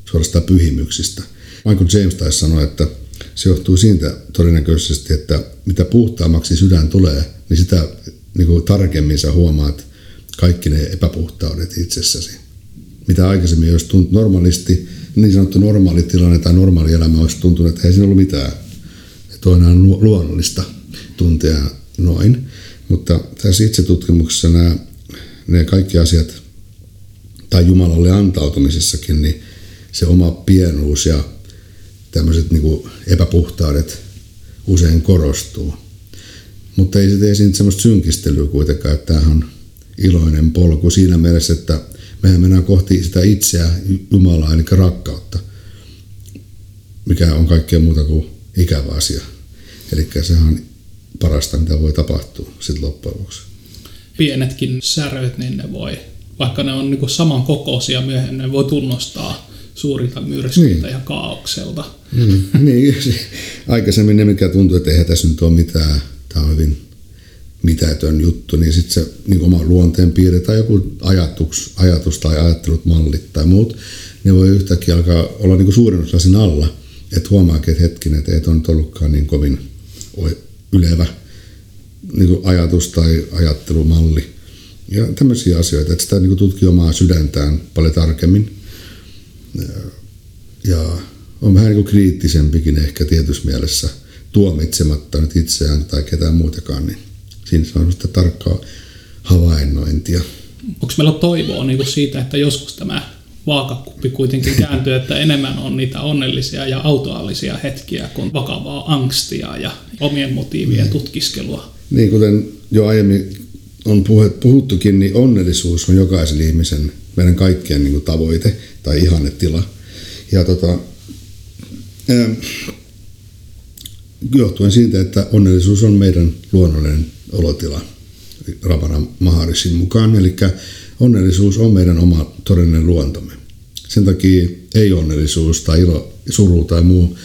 suorastaan pyhimyksistä. Michael James taisi sanoa, että se johtuu siitä todennäköisesti, että mitä puhtaammaksi sydän tulee, niin sitä niin kuin tarkemmin sä huomaat kaikki ne epäpuhtaudet itsessäsi. Mitä aikaisemmin olisi tuntunut normaalisti, niin sanottu normaali tilanne tai normaali elämä olisi tuntunut, että ei siinä ollut mitään. Että on luonnollista tuntea noin. Mutta tässä itsetutkimuksessa nämä, ne kaikki asiat, tai Jumalalle antautumisessakin, niin se oma pienuus ja tämmöiset niin epäpuhtaudet usein korostuu. Mutta ei se tee siitä semmoista synkistelyä kuitenkaan, että tämähän on iloinen polku siinä mielessä, että mehän mennään kohti sitä itseä, Jumalaa, eli rakkautta. mikä on kaikkea muuta kuin ikävä asia. Eli sehän on parasta, mitä voi tapahtua sitten loppujen lopuksi. Pienetkin säröt, niin ne voi, vaikka ne on niin saman kokoisia myöhemmin, ne voi tunnustaa suurilta myrskyiltä niin. ja kaaukselta. Mm, niin, aikaisemmin ne, mikä tuntuu, että eihän tässä nyt ole mitään, tämä on hyvin mitätön juttu, niin sitten se niin oma luonteen piirre tai joku ajatus, ajatus tai ajattelut, mallit tai muut, ne voi yhtäkkiä alkaa olla niin suurin osa siinä alla, että huomaakin, että hetkinen, että ei ole nyt ollutkaan niin kovin ylevä niin kuin ajatus tai ajattelumalli. Ja tämmöisiä asioita, että sitä niin tutkii omaa sydäntään paljon tarkemmin. Ja on vähän niin kuin kriittisempikin ehkä tietyssä mielessä tuomitsematta nyt itseään tai ketään muutakaan, niin siinä on sitä tarkkaa havainnointia. Onko meillä toivoa niin kuin siitä, että joskus tämä vaakakuppi kuitenkin kääntyy, että enemmän on niitä onnellisia ja autoallisia hetkiä kuin vakavaa angstia ja omien motiivien tutkiskelua? Niin, kuten jo aiemmin on puhuttukin, niin onnellisuus on jokaisen ihmisen, meidän kaikkien niin kuin tavoite tai ihannetila. Ja tota, johtuen siitä, että onnellisuus on meidän luonnollinen olotila Ravana Maharishin mukaan. Eli onnellisuus on meidän oma todellinen luontomme. Sen takia ei-onnellisuus tai ilo, suru tai muu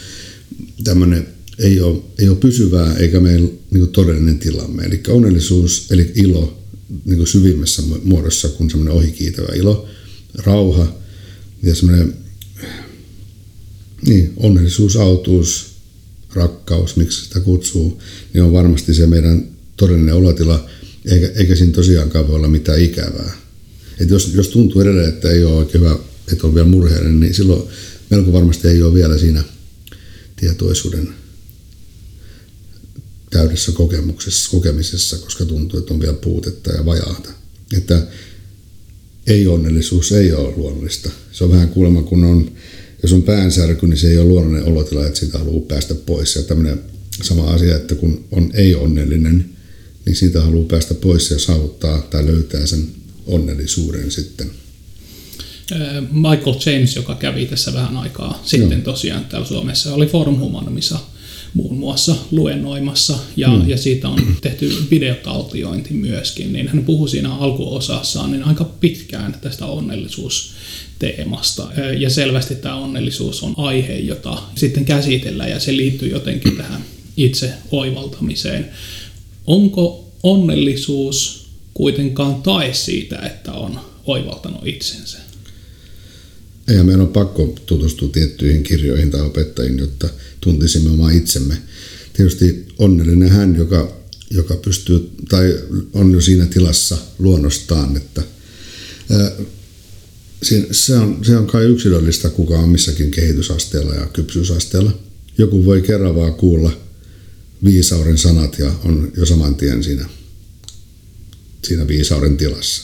tämmöinen ei ole, ei ole pysyvää eikä meillä niin todellinen tilamme. Eli onnellisuus, eli ilo niin syvimmässä muodossa kuin semmoinen ohikiitävä ilo, rauha ja semmoinen niin, onnellisuus, autuus, rakkaus, miksi sitä kutsuu, niin on varmasti se meidän todellinen olotila, eikä, eikä siinä tosiaankaan voi olla mitään ikävää. Et jos, jos tuntuu edelleen, että ei ole oikein hyvä, että on vielä murheellinen, niin silloin melko varmasti ei ole vielä siinä tietoisuuden täydessä kokemuksessa, kokemisessa, koska tuntuu, että on vielä puutetta ja vajaata. Että ei-onnellisuus ei ole luonnollista. Se on vähän kuulemma, kun on, jos on päänsärky, niin se ei ole luonnollinen olotila, että siitä haluaa päästä pois. Ja tämmöinen sama asia, että kun on ei-onnellinen, niin siitä haluaa päästä pois ja saavuttaa tai löytää sen onnellisuuden sitten. Michael James, joka kävi tässä vähän aikaa sitten Joo. tosiaan täällä Suomessa, oli Forum Humanumissa muun muassa luennoimassa ja, mm. ja siitä on tehty videotaltiointi myöskin, niin hän puhui siinä alkuosassaan niin aika pitkään tästä onnellisuusteemasta. Ja selvästi tämä onnellisuus on aihe, jota sitten käsitellään ja se liittyy jotenkin tähän itse oivaltamiseen. Onko onnellisuus kuitenkaan tae siitä, että on oivaltanut itsensä? Eihän meidän ole pakko tutustua tiettyihin kirjoihin tai opettajiin, jotta tuntisimme oma itsemme. Tietysti onnellinen hän, joka, joka pystyy tai on jo siinä tilassa luonnostaan, että ää, se on, se on kai yksilöllistä, kuka on missäkin kehitysasteella ja kypsyysasteella. Joku voi kerran vaan kuulla viisauden sanat ja on jo saman tien siinä, siinä viisauden tilassa.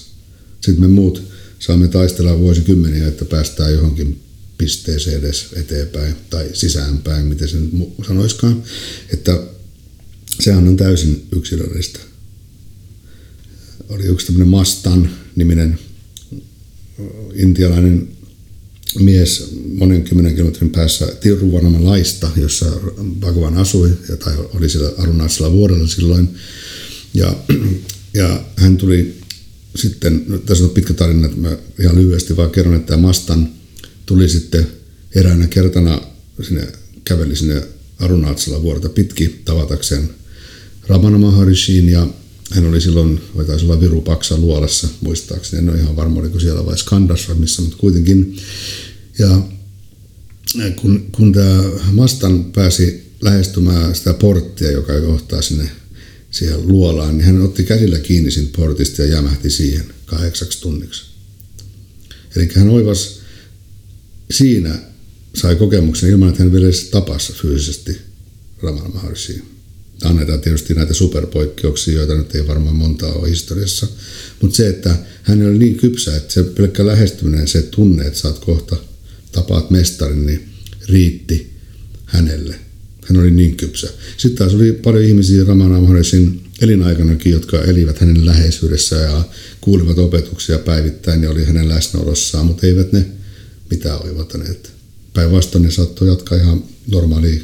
Sitten me muut saamme taistella vuosikymmeniä, että päästään johonkin pisteeseen edes eteenpäin tai sisäänpäin, miten sen sanoiskaan. Että sehän on täysin yksilöllistä. Oli yksi tämmöinen Mastan niminen intialainen mies monen kymmenen kilometrin päässä Tiruvanaman laista, jossa Bhagavan asui, tai oli siellä Arunatsella vuodella silloin. Ja, ja hän tuli sitten, no, tässä on pitkä tarina, että mä ihan lyhyesti vaan kerron, että tämä Mastan tuli sitten eräänä kertana sinne, käveli sinne Arunatsella vuorta pitki tavatakseen Ramana Maharishiin ja hän oli silloin, vai taisi olla Virupaksa luolassa muistaakseni, en ole ihan varma oliko siellä vai Skandasramissa, mutta kuitenkin. Ja kun, kun tämä Mastan pääsi lähestymään sitä porttia, joka johtaa sinne siihen luolaan, niin hän otti käsillä kiinni siitä portista ja jämähti siihen kahdeksaksi tunniksi. Eli hän oivas siinä, sai kokemuksen ilman, että hän vielä edes tapasi fyysisesti Raman Maharsiin. Annetaan tietysti näitä superpoikkeuksia, joita nyt ei varmaan montaa ole historiassa. Mutta se, että hän oli niin kypsä, että se pelkkä lähestyminen, se tunne, että saat kohta tapaat mestarin, niin riitti hänelle hän oli niin kypsä. Sitten taas oli paljon ihmisiä Ramana Maharishin elinaikanakin, jotka elivät hänen läheisyydessä ja kuulivat opetuksia päivittäin ja oli hänen läsnäolossaan, mutta eivät ne mitään oivaltaneet Päinvastoin ne saattoi jatkaa ihan normaalia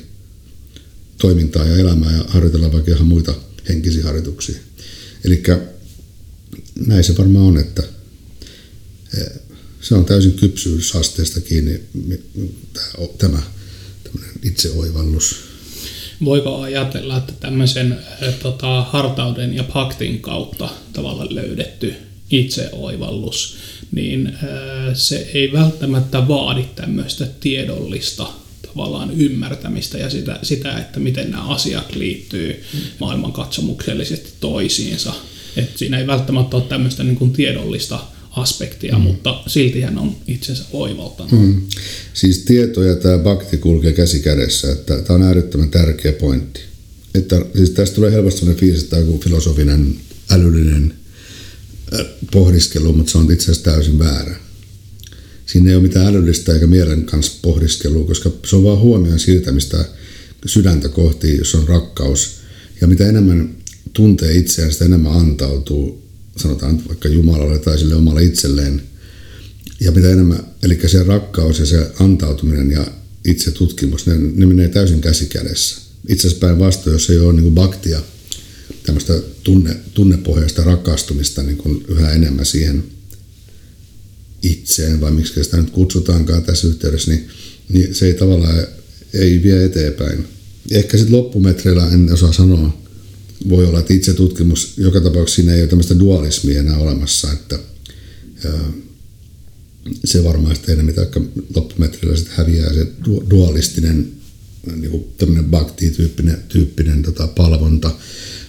toimintaa ja elämää ja harjoitella vaikka ihan muita henkisiä harjoituksia. Eli näin se varmaan on, että eh, se on täysin kypsyysasteesta kiinni tämä itseoivallus. Voiko ajatella, että tämmöisen tota, hartauden ja paktin kautta tavallaan löydetty itseoivallus, niin se ei välttämättä vaadi tämmöistä tiedollista tavallaan ymmärtämistä ja sitä, sitä että miten nämä asiat liittyy maailmankatsomuksellisesti toisiinsa. Et siinä ei välttämättä ole tämmöistä niin kuin tiedollista aspektia, mm. mutta silti hän on itsensä oivaltanut. Mm. Siis tieto ja tämä bakti kulkee käsi kädessä, että tämä on äärettömän tärkeä pointti. Että, siis tästä tulee helposti sellainen fiilis, että joku filosofinen, älyllinen pohdiskelu, mutta se on itse asiassa täysin väärä. Siinä ei ole mitään älyllistä eikä mielen kanssa pohdiskelua, koska se on vaan huomioon siirtämistä sydäntä kohti, jos on rakkaus. Ja mitä enemmän tuntee itseään, sitä enemmän antautuu, sanotaan vaikka Jumalalle tai sille omalle itselleen. Ja mitä enemmän, eli se rakkaus ja se antautuminen ja itse tutkimus, ne, ne menee täysin käsi kädessä. Itse asiassa päinvastoin, jos ei ole niin kuin baktia, tämmöistä tunne, tunnepohjaista rakastumista niin kuin yhä enemmän siihen itseen, vai miksi sitä nyt kutsutaankaan tässä yhteydessä, niin, niin se ei tavallaan ei vie eteenpäin. Ehkä sitten loppumetreillä en osaa sanoa, voi olla, että itse tutkimus, joka tapauksessa siinä ei ole tämmöistä dualismia enää olemassa, että se varmaan sitten enemmän, mitä loppumetreillä sitten häviää se dualistinen niin kuin tämmöinen bakti-tyyppinen tyyppinen, tota, palvonta,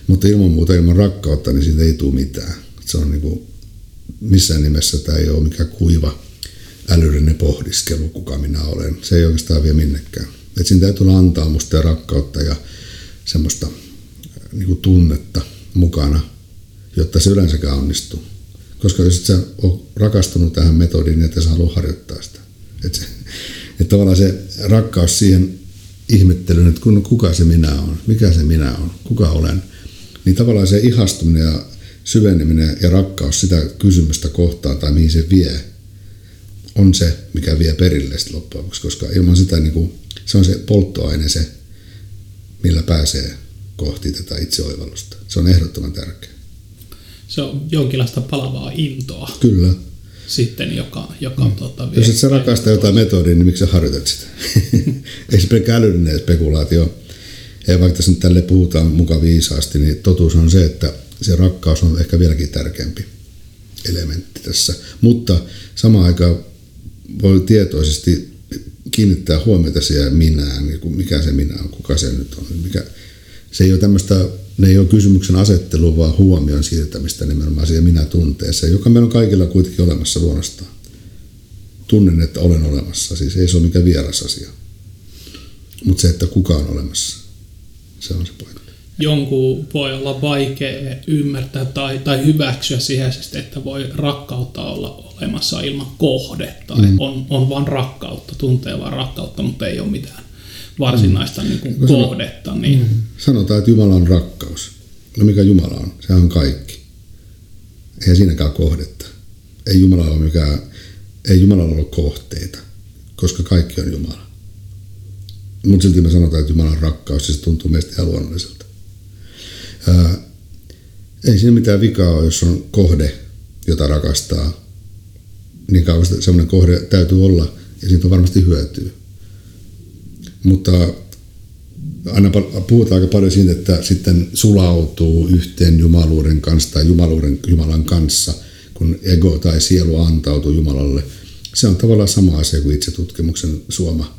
mutta ilman muuta ilman rakkautta, niin siitä ei tule mitään. Se on niin kuin, missään nimessä tämä ei ole mikään kuiva älyllinen pohdiskelu, kuka minä olen. Se ei oikeastaan vie minnekään. Et siinä täytyy antaa musta ja rakkautta ja semmoista niin kuin tunnetta mukana, jotta se yleensäkään onnistuu. Koska jos et sä ole rakastunut tähän metodiin, niin et sä halua harjoittaa sitä. Että et tavallaan se rakkaus siihen ihmettelyyn, että kun, kuka se minä on, mikä se minä on, kuka olen, niin tavallaan se ihastuminen ja syveneminen ja rakkaus sitä kysymystä kohtaan tai mihin se vie, on se, mikä vie perille loppujen koska ilman sitä niin kuin, se on se polttoaine se, millä pääsee kohti tätä itseoivallusta. Se on ehdottoman tärkeä. Se on jonkinlaista palavaa intoa. Kyllä. Sitten, joka, joka mm. tuota, vie Jos et sä rakasta jotain metodia, niin miksi sä harjoitat sitä? Ei se pelkkä älyllinen spekulaatio. Ja vaikka tässä nyt tälle puhutaan muka viisaasti, niin totuus on se, että se rakkaus on ehkä vieläkin tärkeämpi elementti tässä. Mutta samaan aikaan voi tietoisesti kiinnittää huomiota siihen minään, niin mikä se minä on, kuka se nyt on, mikä, se ei ole tämmöistä, ne ei ole kysymyksen asettelua, vaan huomion siirtämistä nimenomaan siihen minä-tunteeseen, joka meillä on kaikilla kuitenkin olemassa luonnostaan. Tunnen, että olen olemassa, siis ei se ole mikään vieras asia. Mutta se, että kuka on olemassa, se on se pointti. Jonkun voi olla vaikea ymmärtää tai, tai hyväksyä sisäisesti, että voi rakkautta olla olemassa ilman kohdetta. Mm. On, on vain rakkautta, tuntee vain rakkautta, mutta ei ole mitään varsinaista mm. niin kuin kohdetta. Niin... Mm. Sanotaan, että Jumala on rakkaus. No mikä Jumala on? Sehän on kaikki. Eihän siinäkään kohdetta. Ei Jumala ole mikään, ei Jumala ole kohteita, koska kaikki on Jumala. Mutta silti me sanotaan, että Jumala on rakkaus, ja se tuntuu meistä ihan luonnolliselta. Ää, ei siinä mitään vikaa ole, jos on kohde, jota rakastaa. Niin kauan semmoinen kohde täytyy olla, ja siitä on varmasti hyötyä. Mutta aina puhutaan aika paljon siitä, että sitten sulautuu yhteen jumaluuden kanssa tai jumaluuden, Jumalan kanssa, kun ego tai sielu antautuu Jumalalle. Se on tavallaan sama asia kuin itse tutkimuksen suoma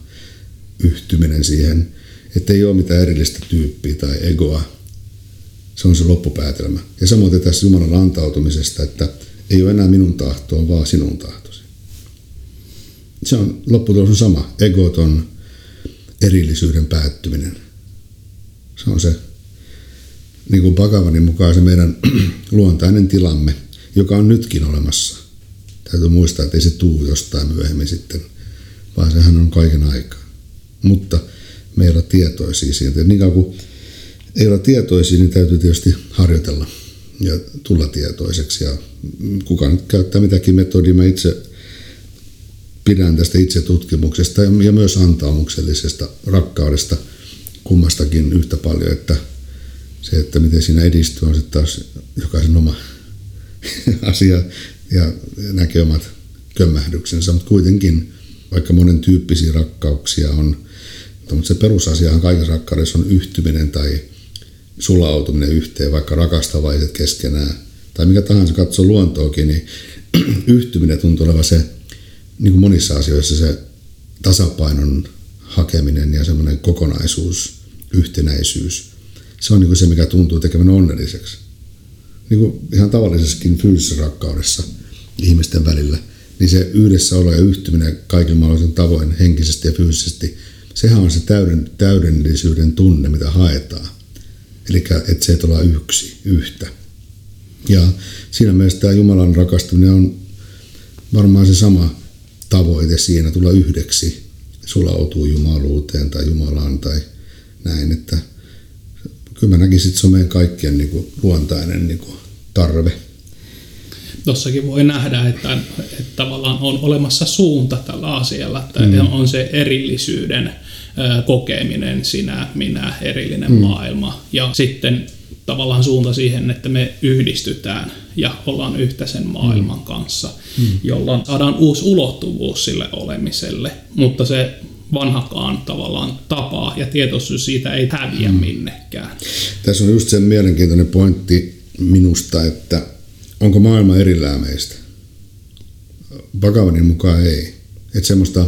yhtyminen siihen, että ei ole mitään erillistä tyyppiä tai egoa. Se on se loppupäätelmä. Ja samoin tässä Jumalan antautumisesta, että ei ole enää minun tahtoon, vaan sinun tahtosi. Se on, lopputulos on sama. Egoton erillisyyden päättyminen. Se on se, niin kuin Bagavanin mukaan se meidän luontainen tilamme, joka on nytkin olemassa. Täytyy muistaa, että ei se tuu jostain myöhemmin sitten, vaan sehän on kaiken aikaa. Mutta me ei olla tietoisia siitä. Niin kauan kuin ei olla tietoisia, niin täytyy tietysti harjoitella ja tulla tietoiseksi. Ja kuka nyt käyttää mitäkin metodia, mä itse pidän tästä itsetutkimuksesta ja myös antaumuksellisesta rakkaudesta kummastakin yhtä paljon, että se, että miten siinä edistyy, on sitten taas jokaisen oma asia ja näkee omat kömmähdyksensä, mutta kuitenkin vaikka monen tyyppisiä rakkauksia on, mutta se perusasiahan kaikessa rakkaudessa on yhtyminen tai sulautuminen yhteen, vaikka rakastavaiset keskenään, tai mikä tahansa katsoo luontoakin, niin yhtyminen tuntuu olevan se, niin kuin monissa asioissa se tasapainon hakeminen ja semmoinen kokonaisuus, yhtenäisyys, se on niin kuin se, mikä tuntuu tekevän onnelliseksi. Niin kuin ihan tavallisessakin fyysisessä rakkaudessa ihmisten välillä, niin se yhdessäolo ja yhtyminen kaikilla mahdollisilla tavoin henkisesti ja fyysisesti, sehän on se täyden, täydellisyyden tunne, mitä haetaan. Eli että se, että ollaan yksi, yhtä. Ja siinä mielessä tämä Jumalan rakastuminen on varmaan se sama tavoite siinä, tulla yhdeksi, sulautuu jumaluuteen tai Jumalaan tai näin, että kyllä mä näkisin, että se on meidän kaikkien niin kuin, luontainen niin kuin, tarve. Tossakin voi nähdä, että, että tavallaan on olemassa suunta tällä asialla, että mm. on se erillisyyden kokeminen, sinä, minä, erillinen mm. maailma. Ja sitten tavallaan suunta siihen, että me yhdistytään ja ollaan yhtä sen maailman mm. kanssa, mm. jolloin saadaan uusi ulottuvuus sille olemiselle, mutta se vanhakaan tavallaan tapaa ja tietoisuus siitä ei häviä mm. minnekään. Tässä on just sen mielenkiintoinen pointti minusta, että onko maailma erillään meistä? Bakavanin mukaan ei. Että semmoista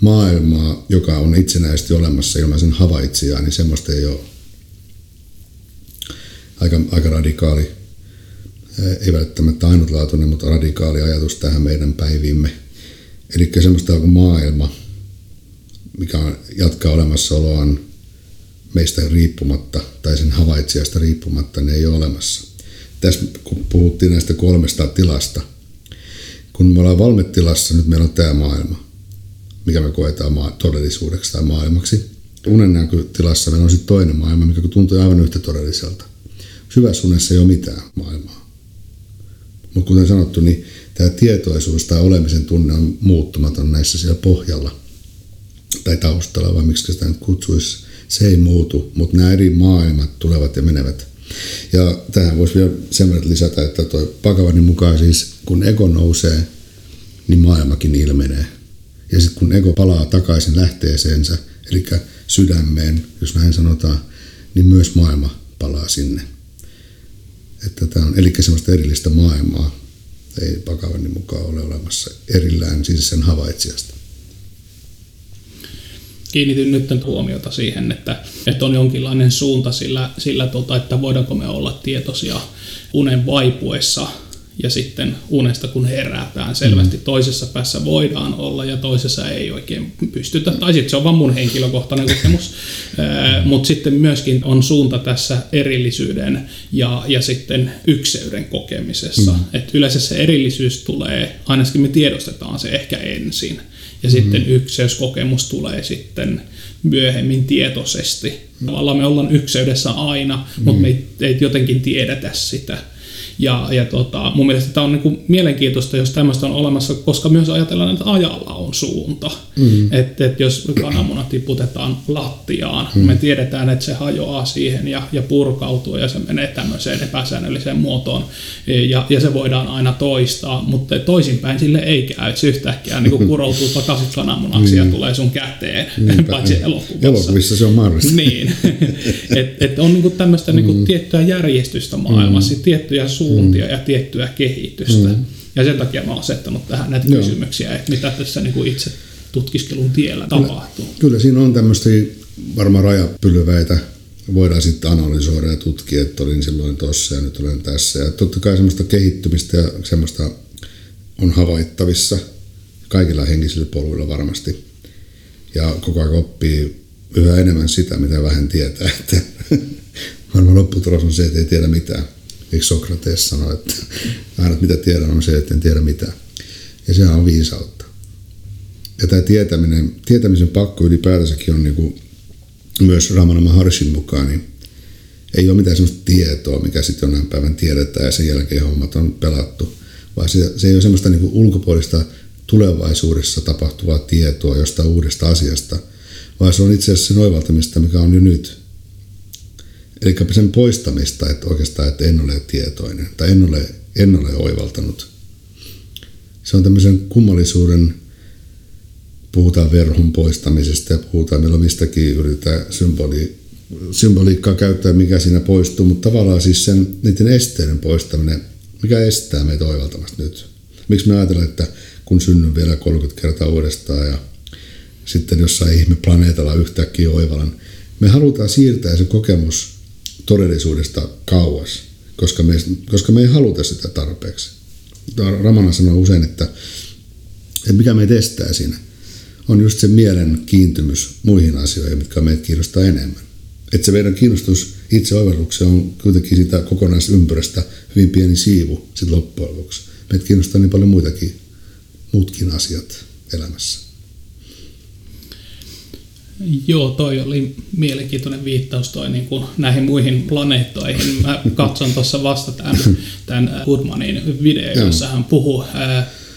maailmaa, joka on itsenäisesti olemassa ilman sen havaitsijaa, niin semmoista ei ole. Aika, aika radikaali, ei välttämättä ainutlaatuinen, mutta radikaali ajatus tähän meidän päivimme. Eli semmoista kuin maailma, mikä on, jatkaa olemassaoloaan meistä riippumatta tai sen havaitsijasta riippumatta, ne ei ole olemassa. Tässä kun puhuttiin näistä kolmesta tilasta, kun me ollaan valmetilassa, nyt meillä on tämä maailma, mikä me koetaan maa- todellisuudeksi tai maailmaksi. Unennäkötilassa meillä on sitten toinen maailma, mikä tuntuu aivan yhtä todelliselta. Syvässä unessa ei ole mitään maailmaa. Mutta kuten sanottu, niin tämä tietoisuus tai olemisen tunne on muuttumaton näissä siellä pohjalla tai taustalla, vai miksi sitä nyt kutsuisi, se ei muutu, mutta nämä eri maailmat tulevat ja menevät. Ja tähän voisi vielä sen verran lisätä, että tuo Pagavanin mukaan siis kun ego nousee, niin maailmakin ilmenee. Ja sitten kun ego palaa takaisin lähteeseensä, eli sydämeen, jos näin sanotaan, niin myös maailma palaa sinne. Että tämä on, eli semmoista erillistä maailmaa ei Pagavanin mukaan ole olemassa erillään siis sen havaitsijasta. Kiinnitin nyt huomiota siihen, että, että on jonkinlainen suunta sillä, sillä tota, että voidaanko me olla tietoisia unen vaipuessa ja sitten unesta kun herätään. Selvästi mm. toisessa päässä voidaan olla ja toisessa ei oikein pystytä. Tai sitten se on vain mun henkilökohtainen kokemus. Mutta sitten myöskin on suunta tässä erillisyyden ja, ja sitten ykseyden kokemisessa. Mm. Et yleensä se erillisyys tulee, ainakin me tiedostetaan se ehkä ensin. Ja mm. sitten ykseyskokemus tulee sitten myöhemmin tietoisesti. Tavallaan me ollaan ykseydessä aina, mm. mutta me ei, ei jotenkin tiedetä sitä. Ja, ja tota, mun mielestä tämä on niin kuin mielenkiintoista, jos tämmöistä on olemassa, koska myös ajatellaan, että ajalla on suunta. Mm. Että et jos kananmuna tiputetaan lattiaan, mm. me tiedetään, että se hajoaa siihen ja, ja purkautuu ja se menee tämmöiseen epäsäännölliseen muotoon. Ja, ja se voidaan aina toistaa, mutta toisinpäin sille ei käy. Se yhtäkkiä niin kuin kuroutuu takaisin kananmunaksi mm. ja tulee sun käteen, Niinpä. paitsi elokuvassa. Elokuvissa se on mahdollista. niin. että et on niin tämmöistä niin mm. tiettyä järjestystä maailmassa, mm. tiettyjä suuntia suuntia mm. ja tiettyä kehitystä. Mm. Ja sen takia mä oon asettanut tähän näitä Joo. kysymyksiä, että mitä tässä niin kuin itse tutkiskelun tiellä kyllä, tapahtuu. Kyllä siinä on tämmöistä varmaan rajapylväitä, voidaan sitten analysoida ja tutkia, että olin silloin tuossa ja nyt olen tässä. Ja totta kai semmoista kehittymistä ja semmoista on havaittavissa kaikilla henkisillä poluilla varmasti. Ja koko ajan oppii yhä enemmän sitä, mitä vähän tietää. Että varmaan lopputulos on se, että ei tiedä mitään. Eikö Sokrates sano, että aina mitä tiedän on se, että en tiedä mitään. Ja sehän on viisautta. Ja tämä tietäminen, tietämisen pakko ylipäätänsäkin on niin kuin myös Ramana Maharshin mukaan, niin ei ole mitään sellaista tietoa, mikä sitten jonain päivän tiedetään ja sen jälkeen hommat on pelattu. Vaan se, se ei ole semmoista niin kuin ulkopuolista tulevaisuudessa tapahtuvaa tietoa jostain uudesta asiasta, vaan se on itse asiassa sen oivaltamista, mikä on jo nyt. Eli sen poistamista, että oikeastaan, että en ole tietoinen tai en ole, en ole oivaltanut. Se on tämmöisen kummallisuuden, puhutaan verhon poistamisesta ja puhutaan milloin mistäkin yritetään symboli, symboliikkaa käyttää, mikä siinä poistuu, mutta tavallaan siis sen, niiden esteiden poistaminen, mikä estää meitä oivaltamasta nyt. Miksi me ajatellaan, että kun synnyn vielä 30 kertaa uudestaan ja sitten jossain ihme planeetalla yhtäkkiä oivallan. Me halutaan siirtää se kokemus todellisuudesta kauas, koska me, koska me ei haluta sitä tarpeeksi. Ramana sanoo usein, että, että mikä meitä estää siinä, on just se mielen kiintymys muihin asioihin, mitkä meitä kiinnostaa enemmän. Että se meidän kiinnostus itse oivallukseen on kuitenkin sitä kokonaisympyrästä hyvin pieni siivu sitten loppujen lopuksi. Meitä kiinnostaa niin paljon muitakin, muutkin asiat elämässä. Joo, toi oli mielenkiintoinen viittaus toi niin kuin näihin muihin planeettoihin. Mä katson tuossa vasta tämän, tämän Goodmanin video, jossa hän puhuu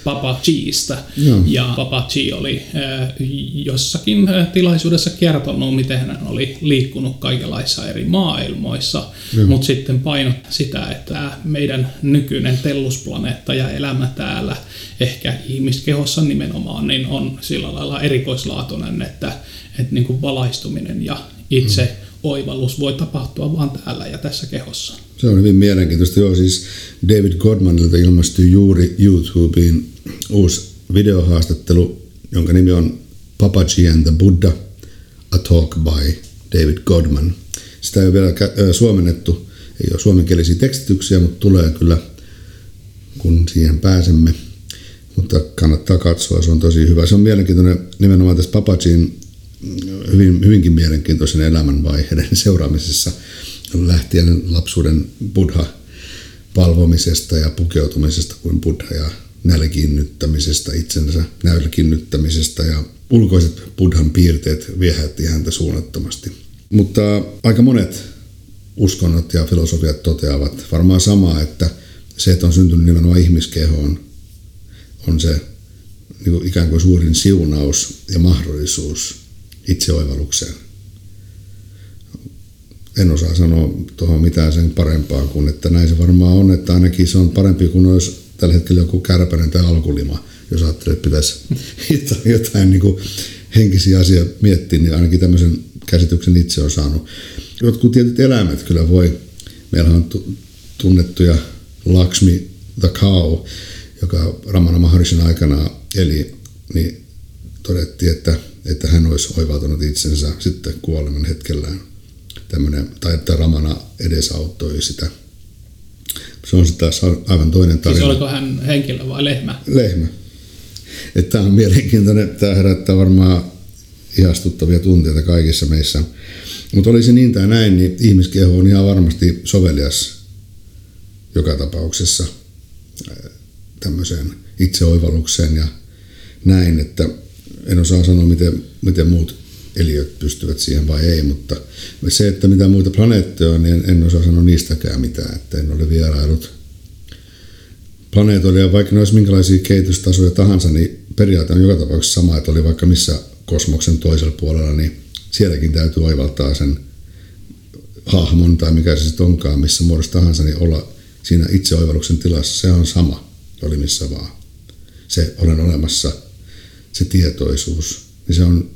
Papa Gista. Joo. Ja Papa G oli jossakin tilaisuudessa kertonut, miten hän oli liikkunut kaikenlaisissa eri maailmoissa, mutta sitten painot sitä, että meidän nykyinen tellusplaneetta ja elämä täällä, ehkä ihmiskehossa nimenomaan, niin on sillä lailla erikoislaatuinen, että että niin kuin valaistuminen ja itse mm. oivallus voi tapahtua vain täällä ja tässä kehossa. Se on hyvin mielenkiintoista. Joo, siis David Godmanilta ilmestyi juuri YouTubeen uusi videohaastattelu, jonka nimi on Papaji and the Buddha, A Talk by David Godman. Sitä ei ole vielä suomennettu, ei ole suomenkielisiä tekstityksiä, mutta tulee kyllä, kun siihen pääsemme. Mutta kannattaa katsoa, se on tosi hyvä. Se on mielenkiintoinen nimenomaan tässä Papajin hyvin, hyvinkin mielenkiintoisen elämänvaiheiden seuraamisessa lähtien lapsuuden buddha palvomisesta ja pukeutumisesta kuin buddha ja nälkiinnyttämisestä itsensä, nälkiinnyttämisestä ja ulkoiset buddhan piirteet viehätti häntä suunnattomasti. Mutta aika monet uskonnot ja filosofiat toteavat varmaan samaa, että se, että on syntynyt nimenomaan ihmiskehoon, on se niin kuin ikään kuin suurin siunaus ja mahdollisuus itseoivallukseen. En osaa sanoa tuohon mitään sen parempaa kuin, että näin se varmaan on, että ainakin se on parempi kuin olisi tällä hetkellä joku kärpänen tai alkulima, jos ajattelee, että pitäisi jotain niin kuin henkisiä asioita miettiä, niin ainakin tämmöisen käsityksen itse on saanut. Jotkut tietyt eläimet kyllä voi, meillä on tunnettuja Lakshmi the Cow, joka Ramana Maharishin aikana eli, niin todettiin, että että hän olisi oivaltanut itsensä sitten kuoleman hetkellään. Tämmöinen, tai että Ramana edesauttoi sitä. Se on sitten aivan toinen tarina. Siis oliko hän henkilö vai lehmä? Lehmä. Että tämä on mielenkiintoinen, tämä herättää varmaan ihastuttavia tunteita kaikissa meissä. Mutta oli se niin tai näin, niin ihmiskeho on ihan varmasti sovelias joka tapauksessa tämmöiseen itseoivallukseen ja näin, että en osaa sanoa, miten, miten muut eliöt pystyvät siihen vai ei, mutta se, että mitä muita planeettoja on, niin en, osaa sanoa niistäkään mitään, että en ole vierailut planeetoilla, ja vaikka ne olisi minkälaisia kehitystasoja tahansa, niin periaate on joka tapauksessa sama, että oli vaikka missä kosmoksen toisella puolella, niin sielläkin täytyy oivaltaa sen hahmon tai mikä se sitten onkaan, missä muodossa tahansa, niin olla siinä itseoivalluksen tilassa, se on sama, oli missä vaan. Se olen olemassa se tietoisuus, niin se on,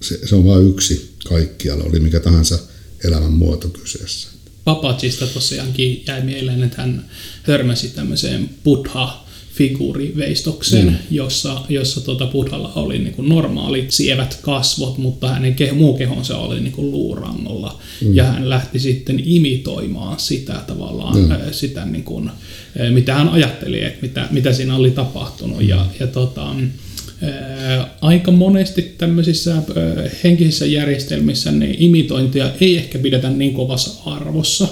se, se on vain yksi kaikkialla, oli mikä tahansa elämän muoto kyseessä. Papachista tosiaankin jäi mieleen, että hän törmäsi tämmöiseen buddha figuuriveistokseen, mm. jossa, jossa tuota Buddhalla oli niin kuin normaalit sievät kasvot, mutta hänen keho, muu kehonsa oli niin kuin luurangolla. Mm. Ja hän lähti sitten imitoimaan sitä tavallaan, mm. sitä niin kuin, mitä hän ajatteli, että mitä, mitä siinä oli tapahtunut. Mm. Ja, ja tota, aika monesti tämmöisissä henkisissä järjestelmissä niin imitointia ei ehkä pidetä niin kovassa arvossa,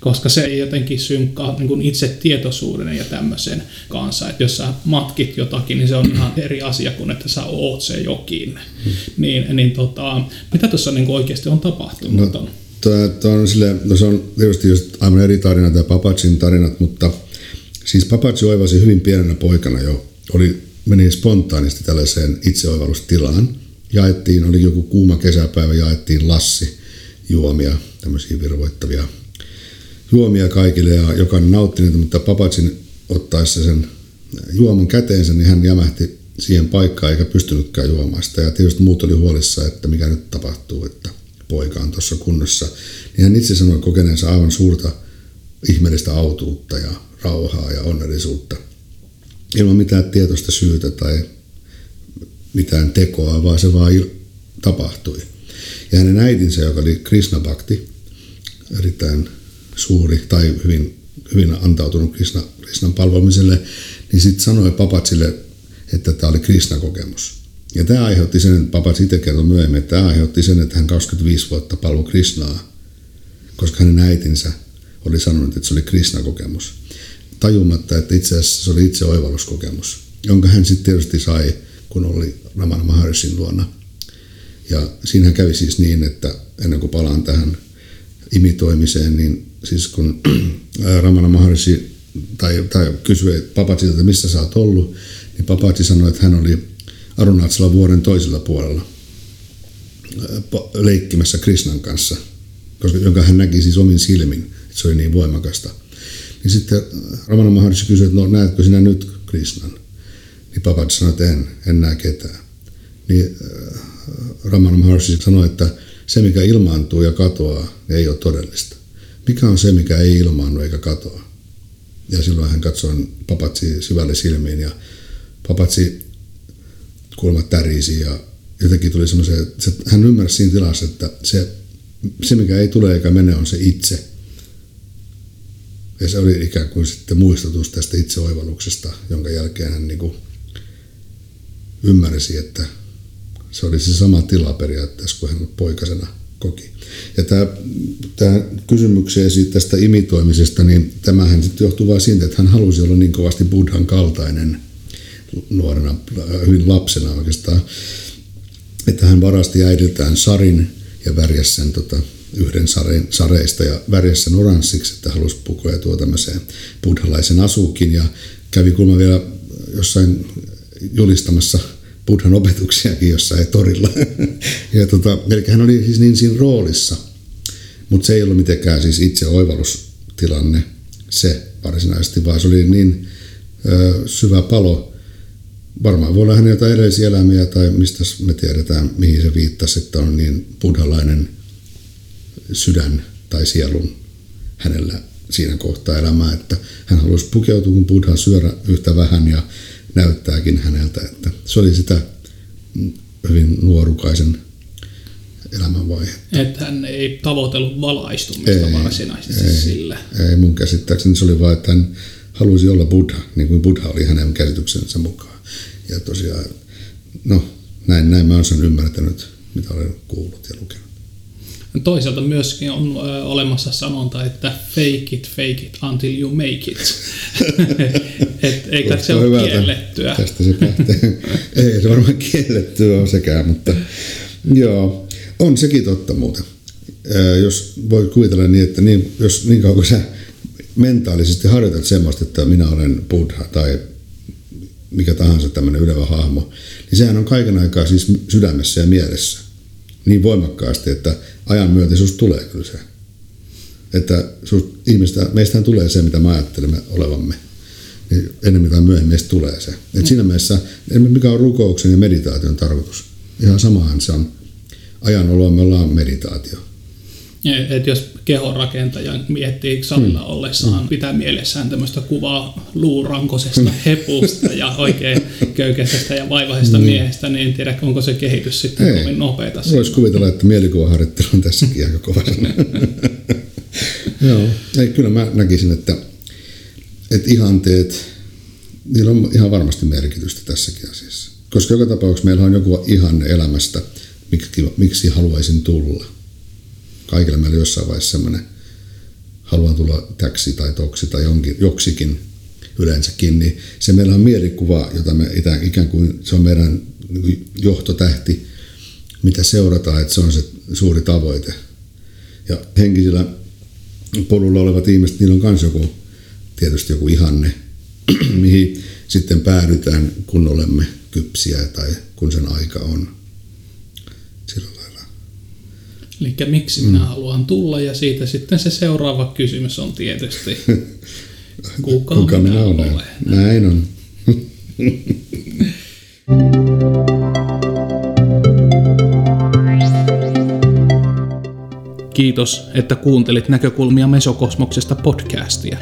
koska se ei jotenkin synkkaa niin kuin itse tietoisuuden ja tämmöisen kanssa. Että jos sä matkit jotakin, niin se on ihan eri asia kuin että sä oot se jokin. Niin, niin tota, mitä tuossa niin oikeasti on tapahtunut? No, Tämä on, sille, no se on tietysti just aivan eri tarina tämä Papacin tarinat, mutta siis Papaci oivasi hyvin pienenä poikana jo. Oli meni spontaanisti tällaiseen itseoivallustilaan. Jaettiin, oli joku kuuma kesäpäivä, jaettiin lassi juomia, tämmöisiä virvoittavia juomia kaikille ja jokainen nautti niitä, mutta Papatsin ottaessa sen juoman käteensä, niin hän jämähti siihen paikkaan eikä pystynytkään juomaan sitä. Ja tietysti muut oli huolissa, että mikä nyt tapahtuu, että poika on tuossa kunnossa. Niin hän itse sanoi kokeneensa aivan suurta ihmeellistä autuutta ja rauhaa ja onnellisuutta. Ilman mitään tietoista syytä tai mitään tekoa, vaan se vaan tapahtui. Ja hänen äitinsä, joka oli Krishna Bhakti, erittäin suuri tai hyvin, hyvin antautunut Krishna, Krishnan palvomiselle, niin sitten sanoi Papatsille, että tämä oli Krishna-kokemus. Ja tämä aiheutti sen, että Papats itse kertoi myöhemmin, että tämä aiheutti sen, että hän 25 vuotta palvoi Krishnaa, koska hänen äitinsä oli sanonut, että se oli Krishna-kokemus. Tajumatta, että itse asiassa se oli itse oivalluskokemus, jonka hän sitten tietysti sai, kun oli Ramana Maharishin luona. Ja siinä kävi siis niin, että ennen kuin palaan tähän imitoimiseen, niin siis kun Ramana Maharishi tai, tai kysyi Papatsilta, että missä sä oot ollut, niin Papatsi sanoi, että hän oli Arunatsala vuoden toisella puolella leikkimässä Krishnan kanssa, koska, jonka hän näki siis omin silmin, että se oli niin voimakasta. Niin sitten Ramana Maharishi kysyi, että no näetkö sinä nyt Krishnan? Niin Papatsi sanoi, että en, en näe ketään. Niin Ramana Maharishi sanoi, että se mikä ilmaantuu ja katoaa ei ole todellista. Mikä on se, mikä ei ilmaannu eikä katoa? Ja silloin hän katsoi papatsi syvälle silmiin ja papatsi kulmat tärisi ja jotenkin tuli semmoisen, että hän ymmärsi siinä tilassa, että se, se mikä ei tule eikä mene on se itse. Ja se oli ikään kuin sitten muistutus tästä itseoivalluksesta, jonka jälkeen hän niin kuin ymmärsi, että se oli se sama tila periaatteessa kuin hän poikasena koki. Ja tämä, tämä kysymykseen tästä imitoimisesta, niin tämähän sitten johtuu vain siitä, että hän halusi olla niin kovasti Buddhan kaltainen nuorena, hyvin lapsena oikeastaan, että hän varasti äidiltään sarin ja värjäsi sen tota, yhden sareen, sareista ja värjäsi sen oranssiksi, että halusi pukeutua tämmöiseen buddhalaisen asuukin ja kävi kulma vielä jossain julistamassa buddhan opetuksiakin jossain torilla. ja tota, eli hän oli siis niin siinä roolissa, mutta se ei ollut mitenkään siis itse oivallustilanne se varsinaisesti, vaan se oli niin ö, syvä palo. Varmaan voi olla hänen jotain edellisiä elämiä tai mistä me tiedetään, mihin se viittasi, että on niin buddhalainen sydän tai sielun hänellä siinä kohtaa elämää, että hän halusi pukeutua kuin buddha syödä yhtä vähän ja näyttääkin häneltä, että se oli sitä hyvin nuorukaisen elämänvaihe. Että hän ei tavoitellut valaistumista ei, varsinaisesti ei, sillä. Ei, mun käsittääkseni se oli vain, että hän halusi olla Buddha, niin kuin Buddha oli hänen käsityksensä mukaan. Ja tosiaan, no näin, näin mä olen sen ymmärtänyt, mitä olen kuullut ja lukenut. Toisaalta myöskin on olemassa sanonta, että fake it, fake it until you make it. Et, eikä se ole hyvältä. kiellettyä. Tästä se lähtee. Ei se varmaan kiellettyä ole sekään, mutta joo, on sekin totta muuten. Jos voi kuvitella niin, että niin, jos niin kauan kuin sä mentaalisesti harjoitat semmoista, että minä olen Buddha tai mikä tahansa tämmöinen ylevä hahmo, niin sehän on kaiken aikaa siis sydämessä ja mielessä niin voimakkaasti, että ajan myötä susta tulee kyllä se. Että ihmistä, meistähän tulee se, mitä me ajattelemme olevamme. Niin enemmän tai myöhemmin meistä tulee se. Et siinä mielessä, mikä on rukouksen ja meditaation tarkoitus? Ihan samahan se on. Ajan oloa me ollaan meditaatio. Et jos kehorakentaja miettii salilla hmm. ollessaan, hmm. pitää mielessään tämmöistä kuvaa luurankosesta hmm. hepusta ja oikein köykäisestä ja vaivaisesta hmm. miehestä, niin en tiedä, onko se kehitys sitten Ei. kovin nopeata. Voisi kuvitella, että mielikuvaharjoittelu on tässäkin aika kova Joo, Ei, kyllä mä näkisin, että, että ihanteet, niillä on ihan varmasti merkitystä tässäkin asiassa. Koska joka tapauksessa meillä on joku ihanne elämästä, miksi, miksi haluaisin tulla kaikilla meillä jossain vaiheessa semmoinen, haluan tulla täksi tai toksi tai jonkin, joksikin yleensäkin, niin se meillä on mielikuva, jota me ikään kuin, se on meidän johtotähti, mitä seurataan, että se on se suuri tavoite. Ja henkisillä polulla olevat ihmiset, niillä on myös joku, tietysti joku ihanne, mihin sitten päädytään, kun olemme kypsiä tai kun sen aika on. Sillä lailla. Eli miksi minä haluan tulla ja siitä sitten se seuraava kysymys on tietysti, kuka, Kuka minä olen? Näin on. Kiitos, että kuuntelit näkökulmia Mesokosmoksesta podcastia.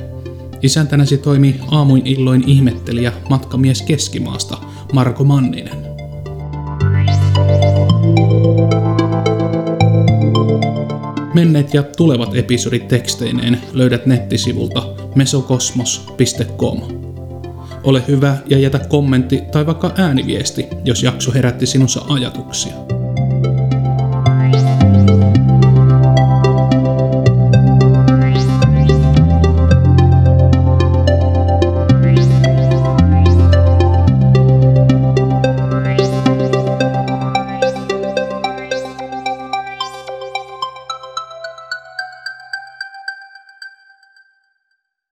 Isäntänäsi toimii aamuin illoin ihmettelijä matkamies Keskimaasta, Marko Manninen. Menneet ja tulevat episodit teksteineen löydät nettisivulta mesokosmos.com. Ole hyvä ja jätä kommentti tai vaikka ääniviesti, jos jakso herätti sinussa ajatuksia.